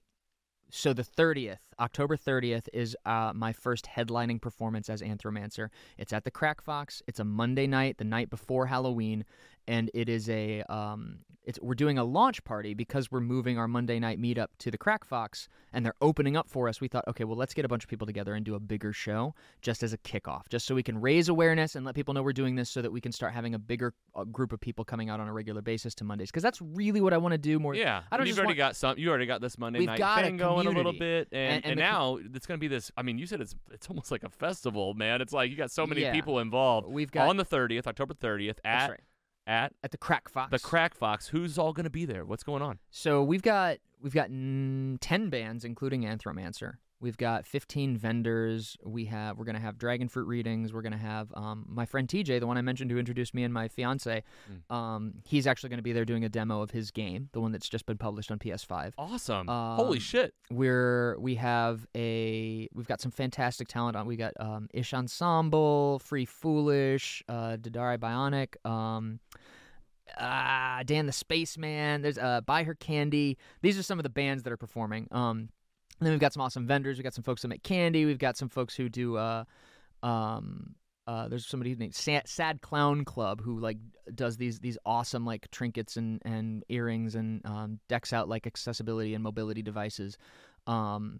so the 30th, October 30th, is uh, my first headlining performance as Anthromancer. It's at the Crack Fox. It's a Monday night, the night before Halloween, and it is a um, it's we're doing a launch party because we're moving our Monday night meetup to the Crack Fox, and they're opening up for us. We thought, okay, well, let's get a bunch of people together and do a bigger show just as a kickoff, just so we can raise awareness and let people know we're doing this, so that we can start having a bigger uh, group of people coming out on a regular basis to Mondays, because that's really what I want to do more. yeah, I don't you've already want- got some. You already got this Monday night thing going a little bit, and, And- and, and now it's gonna be this. I mean, you said it's it's almost like a festival, man. It's like you got so many Yeah. people involved. We've got on the 30th, October 30th, that's at at at the Crack Fox. the Crack Fox. Who's all gonna be there? What's going on? So we've got we've got ten bands, including Anthromancer. We've got 15 vendors. We have we're gonna have dragon fruit readings. We're gonna have um, my friend TJ, the one I mentioned who introduced me and my fiance. Mm. Um, he's actually gonna be there doing a demo of his game, the one that's just been published on PS5. Awesome. Holy Um, shit. We're we have a we've got some fantastic talent on. We got um, Ish Ensemble, Free Foolish, uh, Dadari Bionic, um, uh, Dan the Spaceman. There's uh, Buy Her Candy. These are some of the bands that are performing. Um, and then we've got some awesome vendors. We've got some folks that make candy. We've got some folks who do. Uh, um, uh, there's somebody named Sad, Sad Clown Club who like does these these awesome like trinkets and and earrings and um, decks out like accessibility and mobility devices. Um,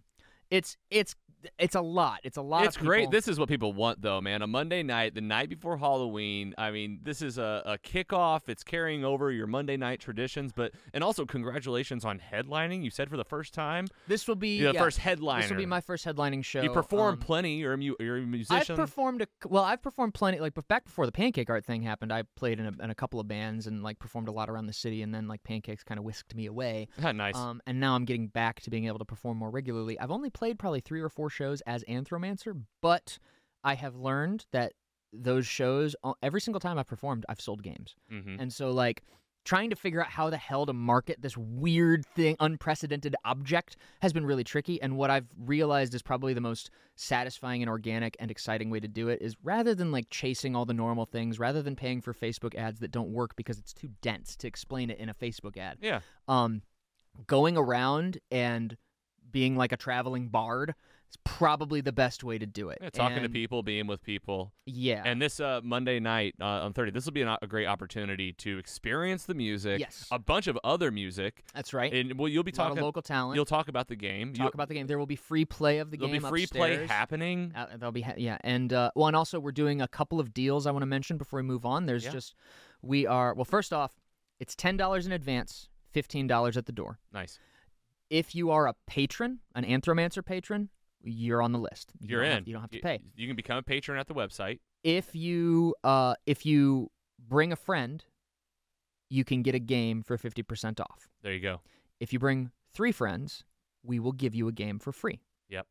it's it's it's a lot. It's a lot. It's great. This is what people want, though, man. A Monday night, the night before Halloween. I mean, this is a, a kickoff. It's carrying over your Monday night traditions, but and also congratulations on headlining. You said for the first time, This will be the yeah, first headliner. This will be my first headlining show. You perform Um, plenty. You're a, mu- you're a I've musician. performed a well. I've performed plenty. Like back before the Pancake Art thing happened, I played in a, in a couple of bands and like performed a lot around the city. And then like Pancakes kind of whisked me away. Nice. Um, and now I'm getting back to being able to perform more regularly. I've only played probably three or four shows as Anthromancer, but I have learned that those shows, uh, every single time I've performed, I've sold games. hmm And so, like, trying to figure out how the hell to market this weird thing, unprecedented object, has been really tricky. And what I've realized is probably the most satisfying and organic and exciting way to do it is rather than like chasing all the normal things, rather than paying for Facebook ads that don't work because it's too dense to explain it in a Facebook ad, Yeah. um, going around and being like a traveling bard is probably the best way to do it. yeah talking to people, being with people. Yeah. And this uh, Monday night uh, on 30, this will be an, a great opportunity to experience the music, yes. a bunch of other music, That's right. and well, you'll be a talking. local talent. You'll talk about the game. talk about the game. There will be free play of the game. There'll be free play happening. Uh, there'll be ha- yeah, and uh, well, and also we're doing a couple of deals I want to mention before we move on. There's Yeah. just we are well. First off, it's ten dollars in advance, fifteen dollars at the door. Nice. If you are a patron, an Anthromancer patron, you're on the list. You You're in. Have, you don't have to pay. You can become a patron at the website. If you uh, if you bring a friend, you can get a game for fifty percent off. There you go. If you bring three friends, we will give you a game for free. Yep.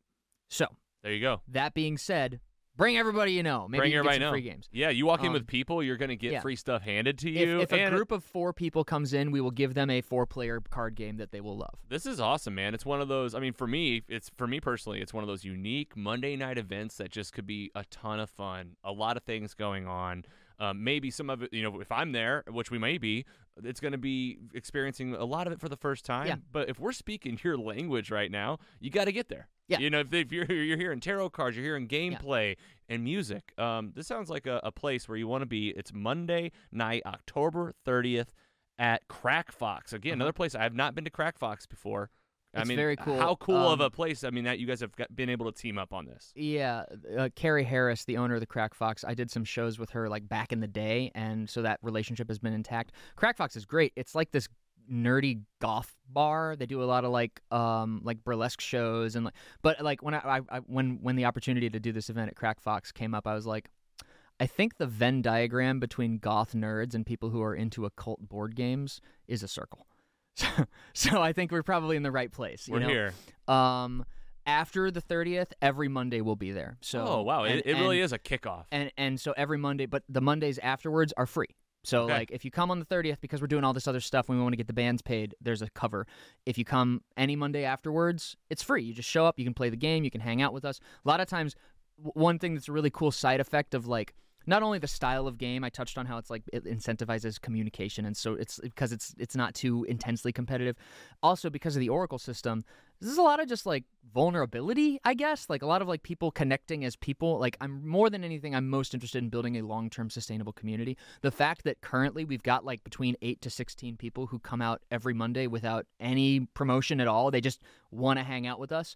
So There you go. that being said, bring everybody you know. Maybe Bring you everybody get some know. free games. Yeah, you walk in Um, with people, you're gonna get yeah. free stuff handed to you. if a and group of four people comes in, we will give them a four-player card game that they will love. This is awesome, man. It's one of those. I mean, for me, it's for me personally, it's one of those unique Monday night events that just could be a ton of fun. A lot of things going on. Um, maybe some of it, you know, if I'm there, which we may be, it's going to be experiencing a lot of it for the first time. Yeah. But if we're speaking your language right now, you got to get there. Yeah. You know, if, if you're you're hearing tarot cards, you're hearing gameplay and music. Um, this sounds like a, a place where you want to be. It's Monday night, October 30th at Crack Fox. Again, Uh-huh. another place I have not been to Crack Fox before. I It's mean, very cool. How cool of Um, a place! I mean, that you guys have got, been able to team up on this. Yeah, uh, Carrie Harris, the owner of the Crack Fox, I did some shows with her like back in the day, and so that relationship has been intact. Crack Fox is great. It's like this nerdy goth bar. They do a lot of like um like burlesque shows and like, but like when I, I, I when when the opportunity to do this event at Crack Fox came up, I was like. I think the Venn diagram between goth nerds and people who are into occult board games is a circle. So, so I think we're probably in the right place. you We're know? here. Um, after the 30th, every Monday we'll be there. So oh wow, and, it, it really and- is a kickoff. And and so every Monday, but the Mondays afterwards are free. So Okay. like if you come on the 30th because we're doing all this other stuff and we want to get the bands paid, there's a cover. If you come any Monday afterwards, it's free. You just show up, you can play the game, you can hang out with us. A lot of times w- one thing that's a really cool side effect of like not only the style of game, I touched on how it's like it incentivizes communication, and so it's because it's it's not too intensely competitive. Also, because of the Oracle system, this is a lot of just like vulnerability, I guess. Like a lot of like people connecting as people. Like I'm more than anything, I'm most interested in building a long-term sustainable community. The fact that currently we've got like between eight to sixteen people who come out every Monday without any promotion at all. They just want to hang out with us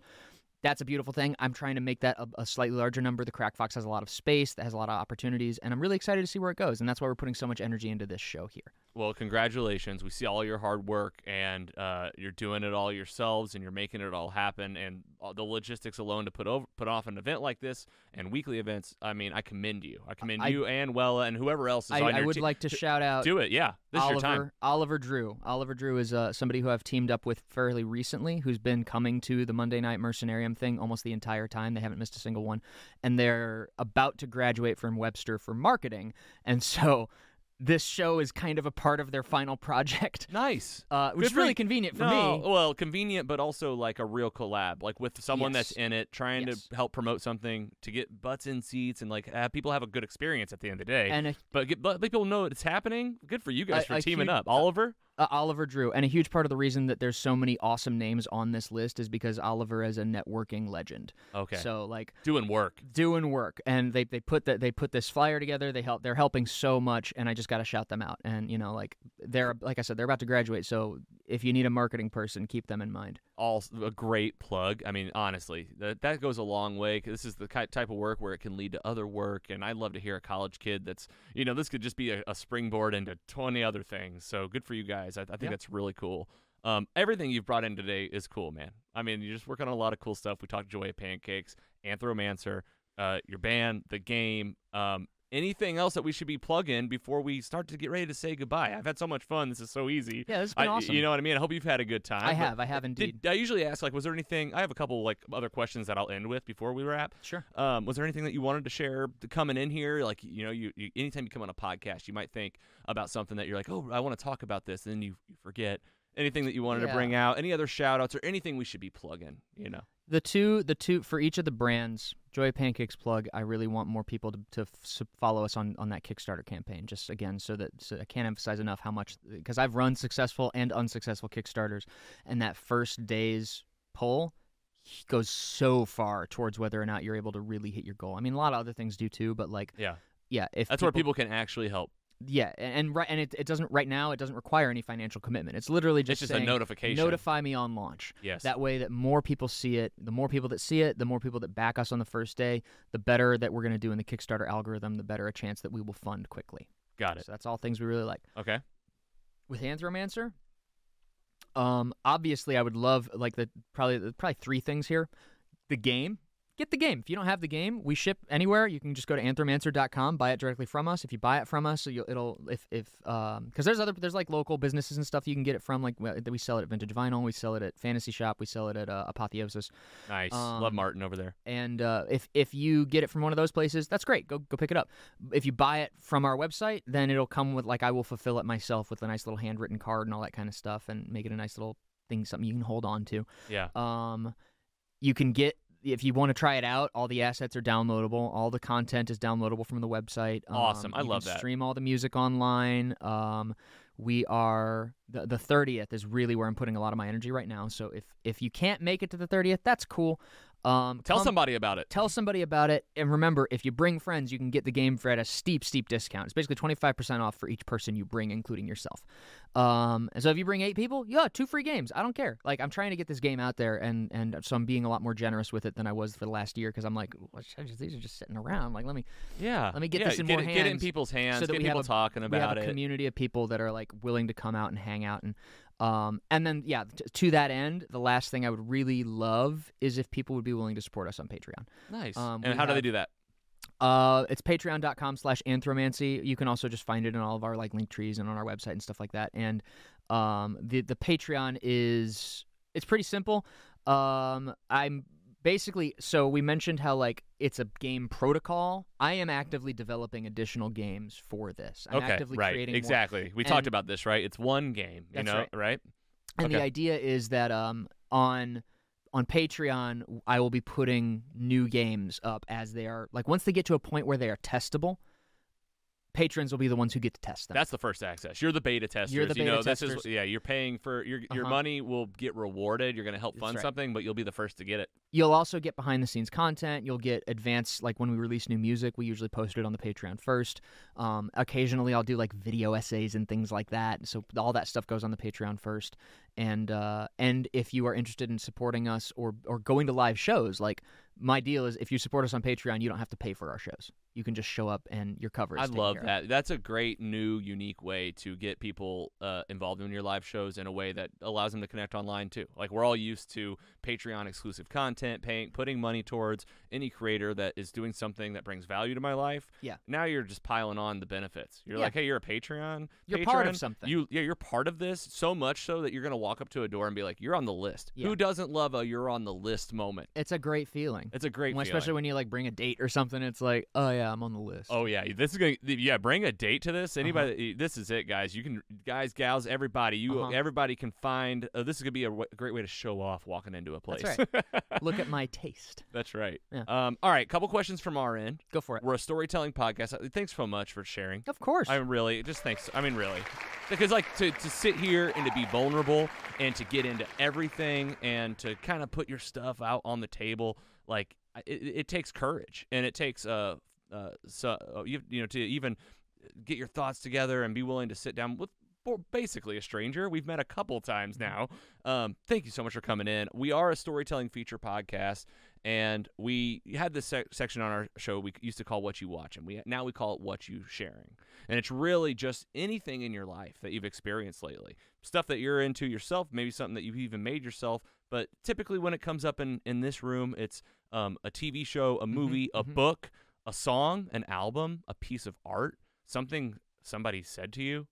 that's a beautiful thing. I'm trying to make that a, a slightly larger number. The Crack Fox has a lot of space, that has a lot of opportunities, and I'm really excited to see where it goes. And that's why we're putting so much energy into this show here. Well, congratulations. We see all your hard work, and uh, you're doing it all yourselves, and you're making it all happen. And all the logistics alone to put over, put off an event like this and weekly events. I mean, I commend you. I commend I- you and Wella and whoever else is I, on I your would team. like to shout out Do it, yeah. This Oliver, is your time. Oliver Drew. Oliver Drew is uh, somebody who I've teamed up with fairly recently, who's been coming to the Monday Night Mercenarium damn thing almost the entire time. They haven't missed a single one, and they're about to graduate from Webster for marketing, and so this show is kind of a part of their final project, Nice. uh, which Good is really you. convenient for no, me. well, convenient, but also like a real collab, like with someone that's in it, trying Yes. to help promote something to get butts in seats and like have people have a good experience at the end of the day. And a but get but people know it's happening. Good for you guys A- for teaming huge- up. Oliver, uh, Oliver Drew, and a huge part of the reason that there's so many awesome names on this list is because Oliver is a networking legend. okay, So like doing work. doing work. And they they put that they put this flyer together. They help they're helping so much and i just got to shout them out. And you know like they're like i said they're about to graduate. So if you need a marketing person keep them in mind all a great plug. I mean, honestly, that that goes a long way. this is the type of work where it can lead to other work, and I'd love to hear a college kid that's, you know, this could just be a, a springboard into twenty other things. So good for you guys. I, I think Yeah. that's really cool. Um, everything you've brought in today is cool, man. I mean, you're just working on a lot of cool stuff. We talked Joy of Pancakes, Anthromancer, uh, your band, the game. Um, anything else that we should be plugging before we start to get ready to say goodbye? I've had so much fun. This is so easy. yeah this has been I, awesome You know what I mean? I hope you've had a good time. i have i have indeed did I usually ask like, was there anything? I have a couple like other questions that I'll end with before we wrap. sure Um, was there anything that you wanted to share coming in here? Like, you know, you, you anytime you come on a podcast, you might think about something that you're like, oh, I want to talk about this, and then you, you forget. Anything that you wanted to bring out? Any other shout outs or anything we should be plugging? You know, the two the two for each of the brands joy pancakes plug i really want more people to, to f- follow us on on that kickstarter campaign just again so that so i can't emphasize enough how much because i've run successful and unsuccessful kickstarters and that first day's poll goes so far towards whether or not you're able to really hit your goal i mean a lot of other things do too but like yeah, yeah if that's where people can actually help. Yeah and, and right and it, it doesn't right now it doesn't require any financial commitment. It's literally just, it's just a notification. notify me on launch. Yes, that way that more people see it the more people that see it the more people that back us on the first day the better that we're going to do in the kickstarter algorithm the better a chance that we will fund quickly. Got it. so that's all things we really like. Okay, with anthromancer um obviously i would love like the probably probably three things here. The game get the game if you don't have the game we ship anywhere you can just go to anthromancer.com buy it directly from us if you buy it from us you'll, it'll if if um because there's other there's like local businesses and stuff you can get it from like we we sell it at vintage vinyl we sell it at fantasy shop we sell it at uh, apotheosis nice. Love Um, Martin over there. and uh, if if you get it from one of those places, that's great. Go go pick it up. If you buy it from our website, then it'll come with like I will fulfill it myself with a nice little handwritten card and all that kind of stuff, and make it a nice little thing, something you can hold on to. Yeah, Um, you can get if you want to try it out. All the assets are downloadable. All the content is downloadable from the website. Awesome. Um, I you love that. Stream all the music online. Um, we are the the thirtieth is really where I'm putting a lot of my energy right now. So if if you can't make it to the thirtieth, that's cool. Um, tell come- somebody about it. Tell somebody about it, and remember, if you bring friends, you can get the game for at a steep, steep discount. It's basically twenty five percent off for each person you bring, including yourself. Um, and so if you bring eight people, yeah, two free games. I don't care. Like I'm trying to get this game out there, and and so I'm being a lot more generous with it than I was for the last year because I'm like, these are just sitting around. Like let me Yeah, Let me get yeah, this in get more it, Get it in people's hands. so that get we have people a- talking about we have a it. community of people that are like willing to come out and hang out and um and then yeah t- to that end the last thing i would really love is if people would be willing to support us on patreon Nice. Um, and how do they do that? uh it's patreon.com slash anthromancy you can also just find it in all of our like link trees and on our website and stuff like that and um the the patreon is it's pretty simple um i'm basically so we mentioned how like it's a game protocol i am actively developing additional games for this i'm okay, actively right. creating more Exactly. We and- talked about this, right? It's one game. You know, right. right? And the idea is that um, on on Patreon, I will be putting new games up as they are like once they get to a point where they are testable. Patrons will be the ones who get to test them. That's the first access. You're the beta testers. You're the you know, beta this is testers. yeah. You're paying for your your Uh-huh. money will get rewarded. You're going to help fund right. something, but you'll be the first to get it. You'll also get behind the scenes content. You'll get advanced like when we release new music, we usually post it on the Patreon first. Um, occasionally, I'll do like video essays and things like that. So all that stuff goes on the Patreon first. And uh, and if you are interested in supporting us or or going to live shows, like my deal is if you support us on Patreon, you don't have to pay for our shows. You can just show up and your cover. Is I love of. that. That's a great new, unique way to get people uh, involved in your live shows in a way that allows them to connect online too. Like we're all used to Patreon exclusive content, paying, putting money towards any creator that is doing something that brings value to my life. Yeah. Now you're just piling on the benefits. You're Yeah. like, hey, you're a Patreon. You're part of something. You, yeah, you're part of this so much so that you're gonna walk up to a door and be like, you're on the list. Yeah. Who doesn't love a you're on the list moment? It's a great feeling. It's a great, When- feeling. especially when you like bring a date or something. It's like, oh yeah, I'm on the list. Oh yeah, this is gonna yeah. Bring a date to Uh-huh. this. Anybody, this is it, guys. You can, guys, gals, everybody. You, Uh-huh. everybody can find. Uh, this is gonna be a w- great way to show off walking into a place. That's Look at my taste. That's right. Yeah. Um. All right. Couple questions from our end. Go for it. We're a storytelling podcast. Uh, Thanks so much for sharing. Of course. I'm really just thanks. I mean, really, because like to to sit here and to be vulnerable and to get into everything and to kind of put your stuff out on the table, like it, it takes courage and it takes uh uh so uh, you you know to even get your thoughts together and be willing to sit down with basically a stranger. We've met a couple times now. Um, thank you so much for coming in. We are a storytelling feature podcast, and we had this sec- section on our show we used to call "What You Watch," and we now we call it "What You Sharing." And it's really just anything in your life that you've experienced lately, stuff that you're into yourself, maybe something that you've even made yourself. But typically, when it comes up in in this room, it's um, a TV show, a movie, a mhm. book, a song, an album, a piece of art, something somebody said to you,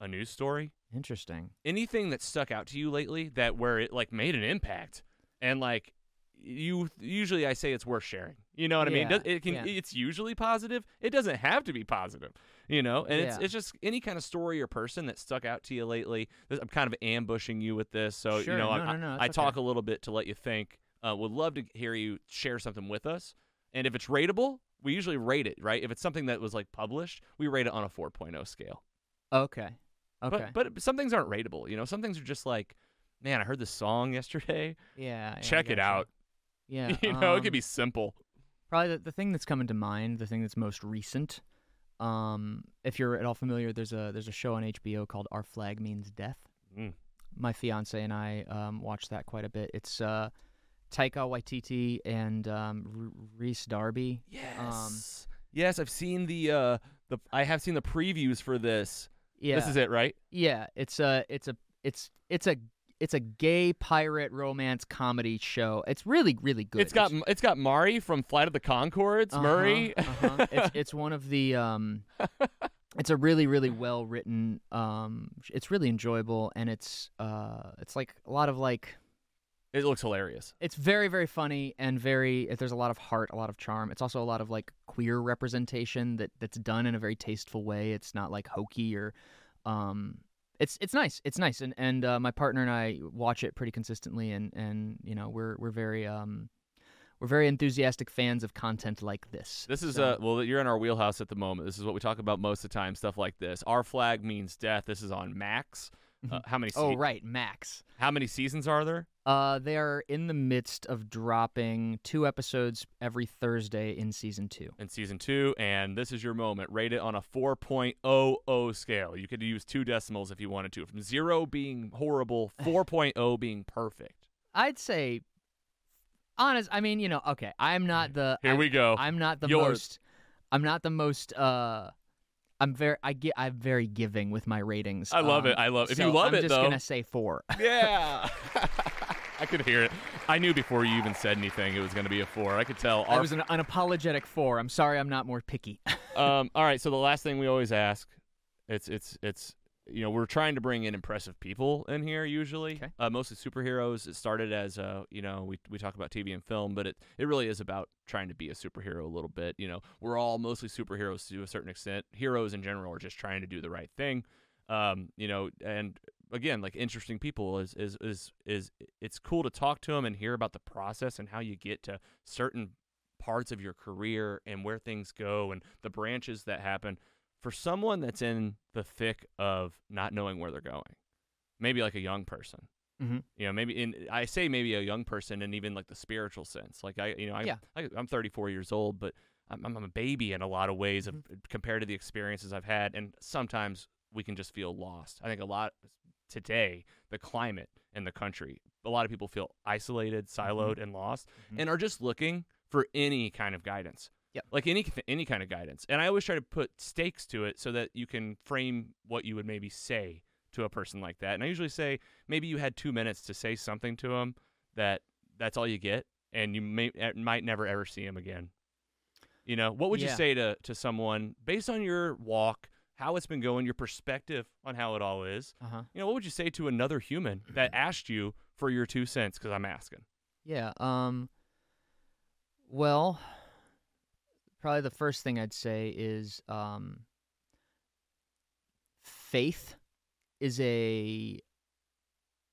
a news story Interesting. anything that stuck out to you lately that where it like made an impact and like you usually I say it's worth sharing. You know what I mean? It can yeah. it's usually positive. It doesn't have to be positive. You know? And it's Yeah. it's just any kind of story or person that stuck out to you lately. I'm kind of ambushing you with this. So, Sure, you know, no, I, no, no, I it's talk a little bit to let you think. Uh, would love to hear you share something with us. And if it's rateable, we usually rate it, right? If it's something that was like published, we rate it on a 4.0 scale. Okay. Okay. But but some things aren't rateable. You know, some things are just like, man, I heard this song yesterday. yeah. yeah, Check it out. Yeah. you know, it um, could be simple. Probably the, the thing that's coming to mind, the thing that's most recent. Um, if you're at all familiar, there's a there's a show on HBO called Our Flag Means Death. Mm. My fiance and I um, watch that quite a bit. It's uh, Taika Waititi and um, Rhys Darby. Yes. yes, I've seen the uh the I have seen the previews for this. Yeah, This is it, right? yeah. It's a it's a it's it's a it's a gay pirate romance comedy show. It's really really good. It's got it's got Mari from Flight of the Conchords, Murray. Uh-huh, uh-huh. it's it's one of the um it's a really really well written um it's really enjoyable and it's uh it's like a lot of like it looks hilarious. it's very very funny and very there's a lot of heart a lot of charm it's also a lot of like queer representation that that's done in a very tasteful way it's not like hokey or um it's it's nice it's nice and and uh, my partner and I watch it pretty consistently and and you know we're we're very um we're very enthusiastic fans of content like this This is So- uh well you're in our wheelhouse at the moment. This is what we talk about most of the time, stuff like this. Our flag means death. This is on Max. Uh, how many oh right max how many seasons are there? Uh, they are in the midst of dropping two episodes every Thursday in season two. in season two, and this is your moment. Rate it on a 4.00 scale. You could use two decimals if you wanted to, from zero being horrible, 4.0 being perfect. I'd say, honest. I mean, you know, okay. I'm not the. Here I'm, we go. I'm not the Yours. most. I'm not the most. Uh, I'm very. I get. I'm very giving with my ratings. I love um, it. I love. If so you love it, I'm just though, gonna say four. yeah. I could hear it. I knew before you even said anything it was going to be a four. I could tell. It was an unapologetic four. I'm sorry. I'm not more picky. um, all right. So the last thing we always ask, it's it's it's you know we're trying to bring in impressive people in here usually. Okay. Uh, mostly superheroes. It started as uh you know we we talk about TV and film, but it it really is about trying to be a superhero a little bit. You know we're all mostly superheroes to a certain extent. Heroes in general are just trying to do the right thing. Um, you know, and again, like interesting people is is is is it's cool to talk to them and hear about the process and how you get to certain parts of your career and where things go and the branches that happen for someone that's in the thick of not knowing where they're going maybe like a young person Mhm. you know maybe in i say maybe a young person and even like the spiritual sense like i you know i, Yeah. I i'm 34 years old but I'm, I'm a baby in a lot of ways of compared to the experiences i've had and sometimes we can just feel lost i think a lot today the climate in the country a lot of people feel isolated siloed and lost Mhm. and are just looking for any kind of guidance Yep. Like any any kind of guidance. And I always try to put stakes to it so that you can frame what you would maybe say to a person like that. And I usually say maybe you had 2 minutes to say something to them that that's all you get and you may eh, might never ever see him again. You know, what would you say to to someone based on your walk, how it's been going, your perspective on how it all is? Uh huh. You know, what would you say to another human that asked you for your two cents? Because I'm asking. Yeah. Um. Well, probably the first thing I'd say is um. Faith is a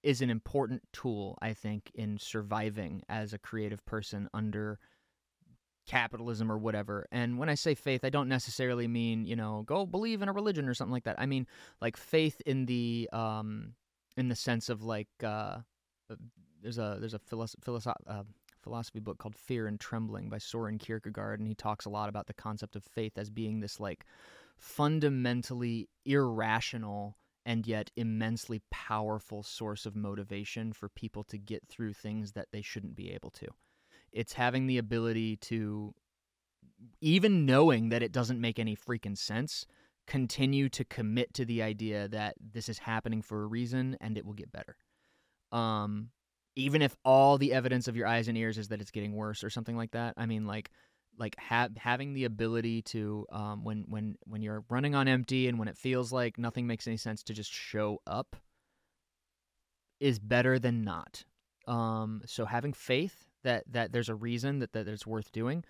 is an important tool, I think, in surviving as a creative person under capitalism or whatever. And when I say faith, I don't necessarily mean, you know, go believe in a religion or something like that. I mean like faith in the um in the sense of like uh uh, there's a there's a philosoph- philosoph- uh, philosophy book called Fear and Trembling by Soren Kierkegaard and he talks a lot about the concept of faith as being this like fundamentally irrational and yet immensely powerful source of motivation for people to get through things that they shouldn't be able to. It's having the ability to, even knowing that it doesn't make any freaking sense, continue to commit to the idea that this is happening for a reason and it will get better. Um, even if all the evidence of your eyes and ears is that it's getting worse or something like that. I mean, like, like ha- having the ability to um, when when when you're running on empty and when it feels like nothing makes any sense to just show up is better than not. Um, so having faith that that there's a reason that that it's worth doing.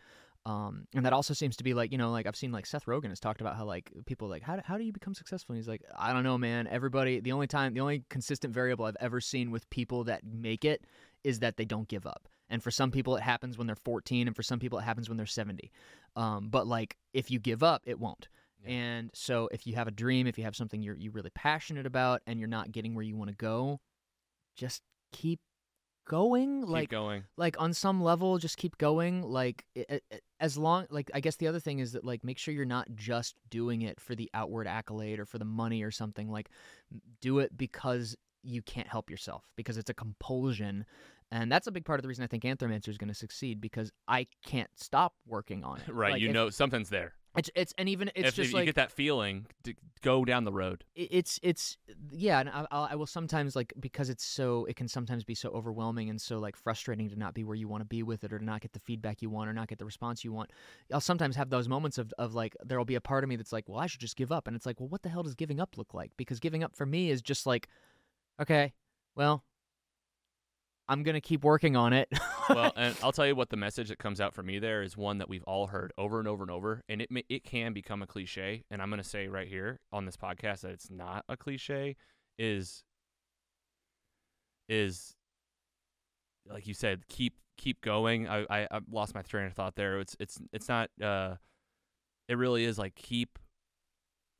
Um, and that also seems to be like you know like I've seen like Seth Rogen has talked about how like people like how do, how do you become successful? And he's like I don't know man. Everybody the only time the only consistent variable I've ever seen with people that make it is that they don't give up. And for some people it happens when they're 14 and for some people it happens when they're 70 um, but like if you give up it won't. Yeah. and so if you have a dream if you have something you're you're really passionate about and you're not getting where you want to go just keep going Keep like going. like on some level just keep going like i i as long like i guess the other thing is that like make sure you're not just doing it for the outward accolade or for the money or something like do it because you can't help yourself because it's a compulsion and that's a big part of the reason i think anthromancer is going to succeed because i can't stop working on it Right. Like, you if- know something's there. It's it's and even it's if just you like get that feeling, to go down the road. it's it's yeah and I, I will sometimes like because it's so it can sometimes be so overwhelming and so like frustrating to not be where you want to be with it or to not get the feedback you want or not get the response you want i'll sometimes have those moments of, of like there'll be a part of me that's like well i should just give up and it's like well what the hell does giving up look like because giving up for me is just like okay well i'm gonna keep working on it well, and I'll tell you what the message that comes out for me there is one that we've all heard over and over and over, and it may, it can become a cliche. And I'm to say right here on this podcast that it's not a cliche. Is is like you said, keep keep going. I, I I lost my train of thought there. It's it's it's not. Uh, it really is like keep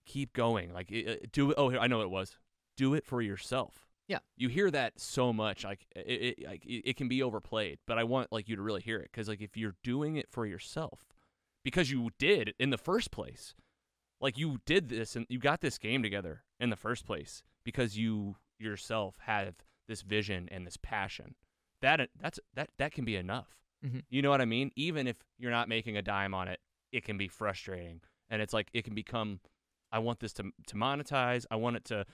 keep going. Like it, do it. Oh, I know it was. Do it for yourself you hear that so much like it, it like it, can be overplayed but i want like you to really hear it because like if you're doing it for yourself because you did in the first place like you did this and you got this game together in the first place because you yourself have this vision and this passion. That that's that that can be enough. Mhm. you know what i mean? Even if you're not making a dime on it it can be frustrating and it's like it can become i want this to to monetize. I want it to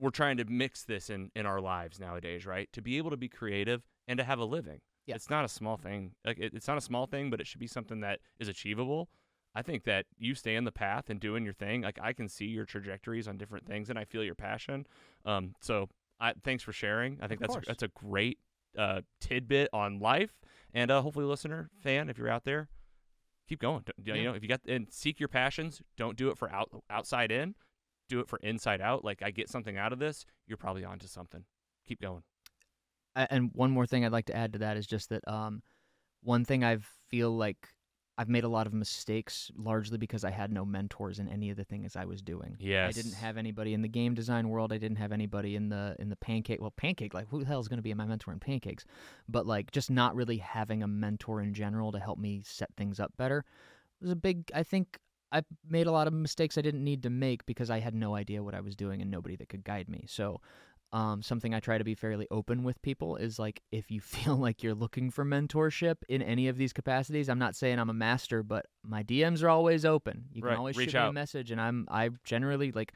we're trying to mix this in in our lives nowadays, right? To be able to be creative and to have a living. Yeah. It's not a small thing. Like it, it's not a small thing, but it should be something that is achievable. I think that you stay in the path and doing your thing. Like I can see your trajectories on different things, and I feel your passion. Um, so I thanks for sharing. I think Of that's course. that's a great uh, tidbit on life, and uh, hopefully, listener fan, if you're out there, keep going. Don't- You Yeah. know, if you got and seek your passions, don't do it for out outside in do it for inside out. Like I get something out of this, you're probably onto something. Keep going. And one more thing I'd like to add to that is just that um, one thing I feel like I've made a lot of mistakes largely because I had no mentors in any of the things I was doing. Yes. I didn't have anybody in the game design world. I didn't have anybody in the in the pancake. Well, pancake like who the hell is going to be my mentor in pancakes? But like just not really having a mentor in general to help me set things up better was a big. I think I made a lot of mistakes I didn't need to make because I had no idea what I was doing and nobody that could guide me. So um, something I try to be fairly open with people is like if you feel like you're looking for mentorship in any of these capacities, I'm not saying I'm a master, but my DMs are always open. You can Right, always reach shoot me a message, and I'm I generally like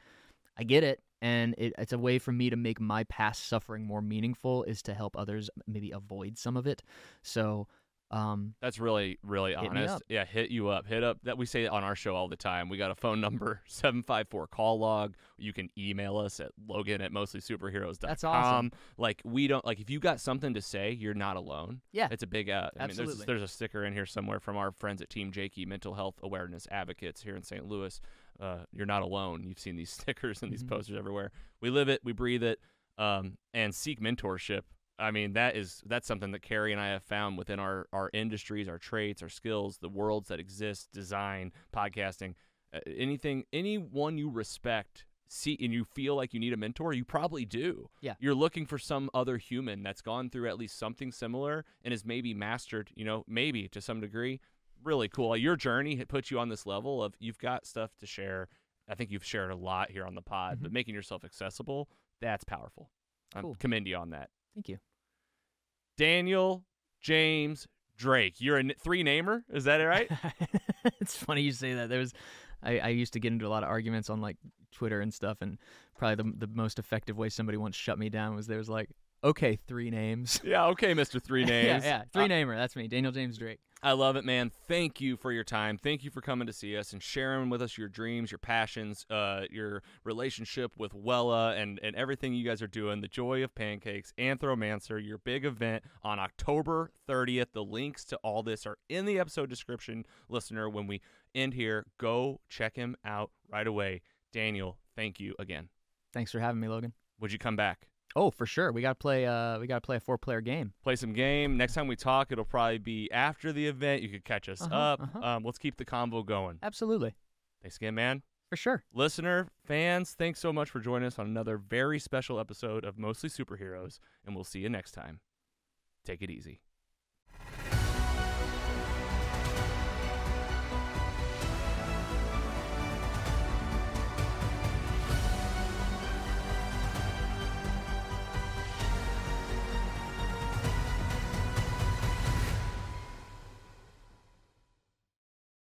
I get it, and it, it's a way for me to make my past suffering more meaningful is to help others maybe avoid some of it. So, um, That's really, really honest. Yeah, hit you up. Hit up that we say on our show all the time. We got a phone number, 754 call log. You can email us at logan at mostlysuperheroes.com. That's awesome. Like we don't like if you got something to say, you're not alone. yeah, It's a big uh I mean there's Absolutely. there's a sticker in here somewhere from our friends at Team Jakey Mental Health Awareness Advocates here in St. Louis. Uh, you're not alone. You've seen these stickers and these Mhm. posters everywhere. We live it, we breathe it, um, and seek mentorship. I mean that is that's something that Carrie and I have found within our our industries, our traits, our skills, the worlds that exist, design, podcasting, uh, anything, anyone you respect. See, and you feel like you need a mentor, you probably do. Yeah. You're looking for some other human that's gone through at least something similar and has maybe mastered, you know, maybe to some degree. Really cool. Your journey had put you on this level of you've got stuff to share. I think you've shared a lot here on the pod, but making yourself accessible, that's powerful. I Cool. commend you on that. Thank you. Daniel James Drake. You're a n- three namer, is that right? it's funny you say that. There was, I, I used to get into a lot of arguments on like Twitter and stuff, and probably the the most effective way somebody once shut me down was there was like, okay, three names. yeah, okay, Mr. Three yeah, Names. yeah, three Uh, namer. That's me, Daniel James Drake. I love it, man. Thank you for your time. Thank you for coming to see us and sharing with us your dreams, your passions, uh, your relationship with Wella, and, and everything you guys are doing. The Joy of Pancakes, Anthromancer, your big event on October 30th. The links to all this are in the episode description, listener. When we end here, go check him out right away. Daniel, thank you again. Thanks for having me, Logan. Would you come back? Oh, for sure. We gotta play. Uh, we gotta play a four player game. play some game. Next time we talk, it'll probably be after the event. You could catch us Uh-huh, up. uh-huh. Um, let's keep the convo going. Absolutely, Thanks again, man. for sure. Listener, fans, thanks so much for joining us on another very special episode of Mostly Superheroes, and we'll see you next time. Take it easy.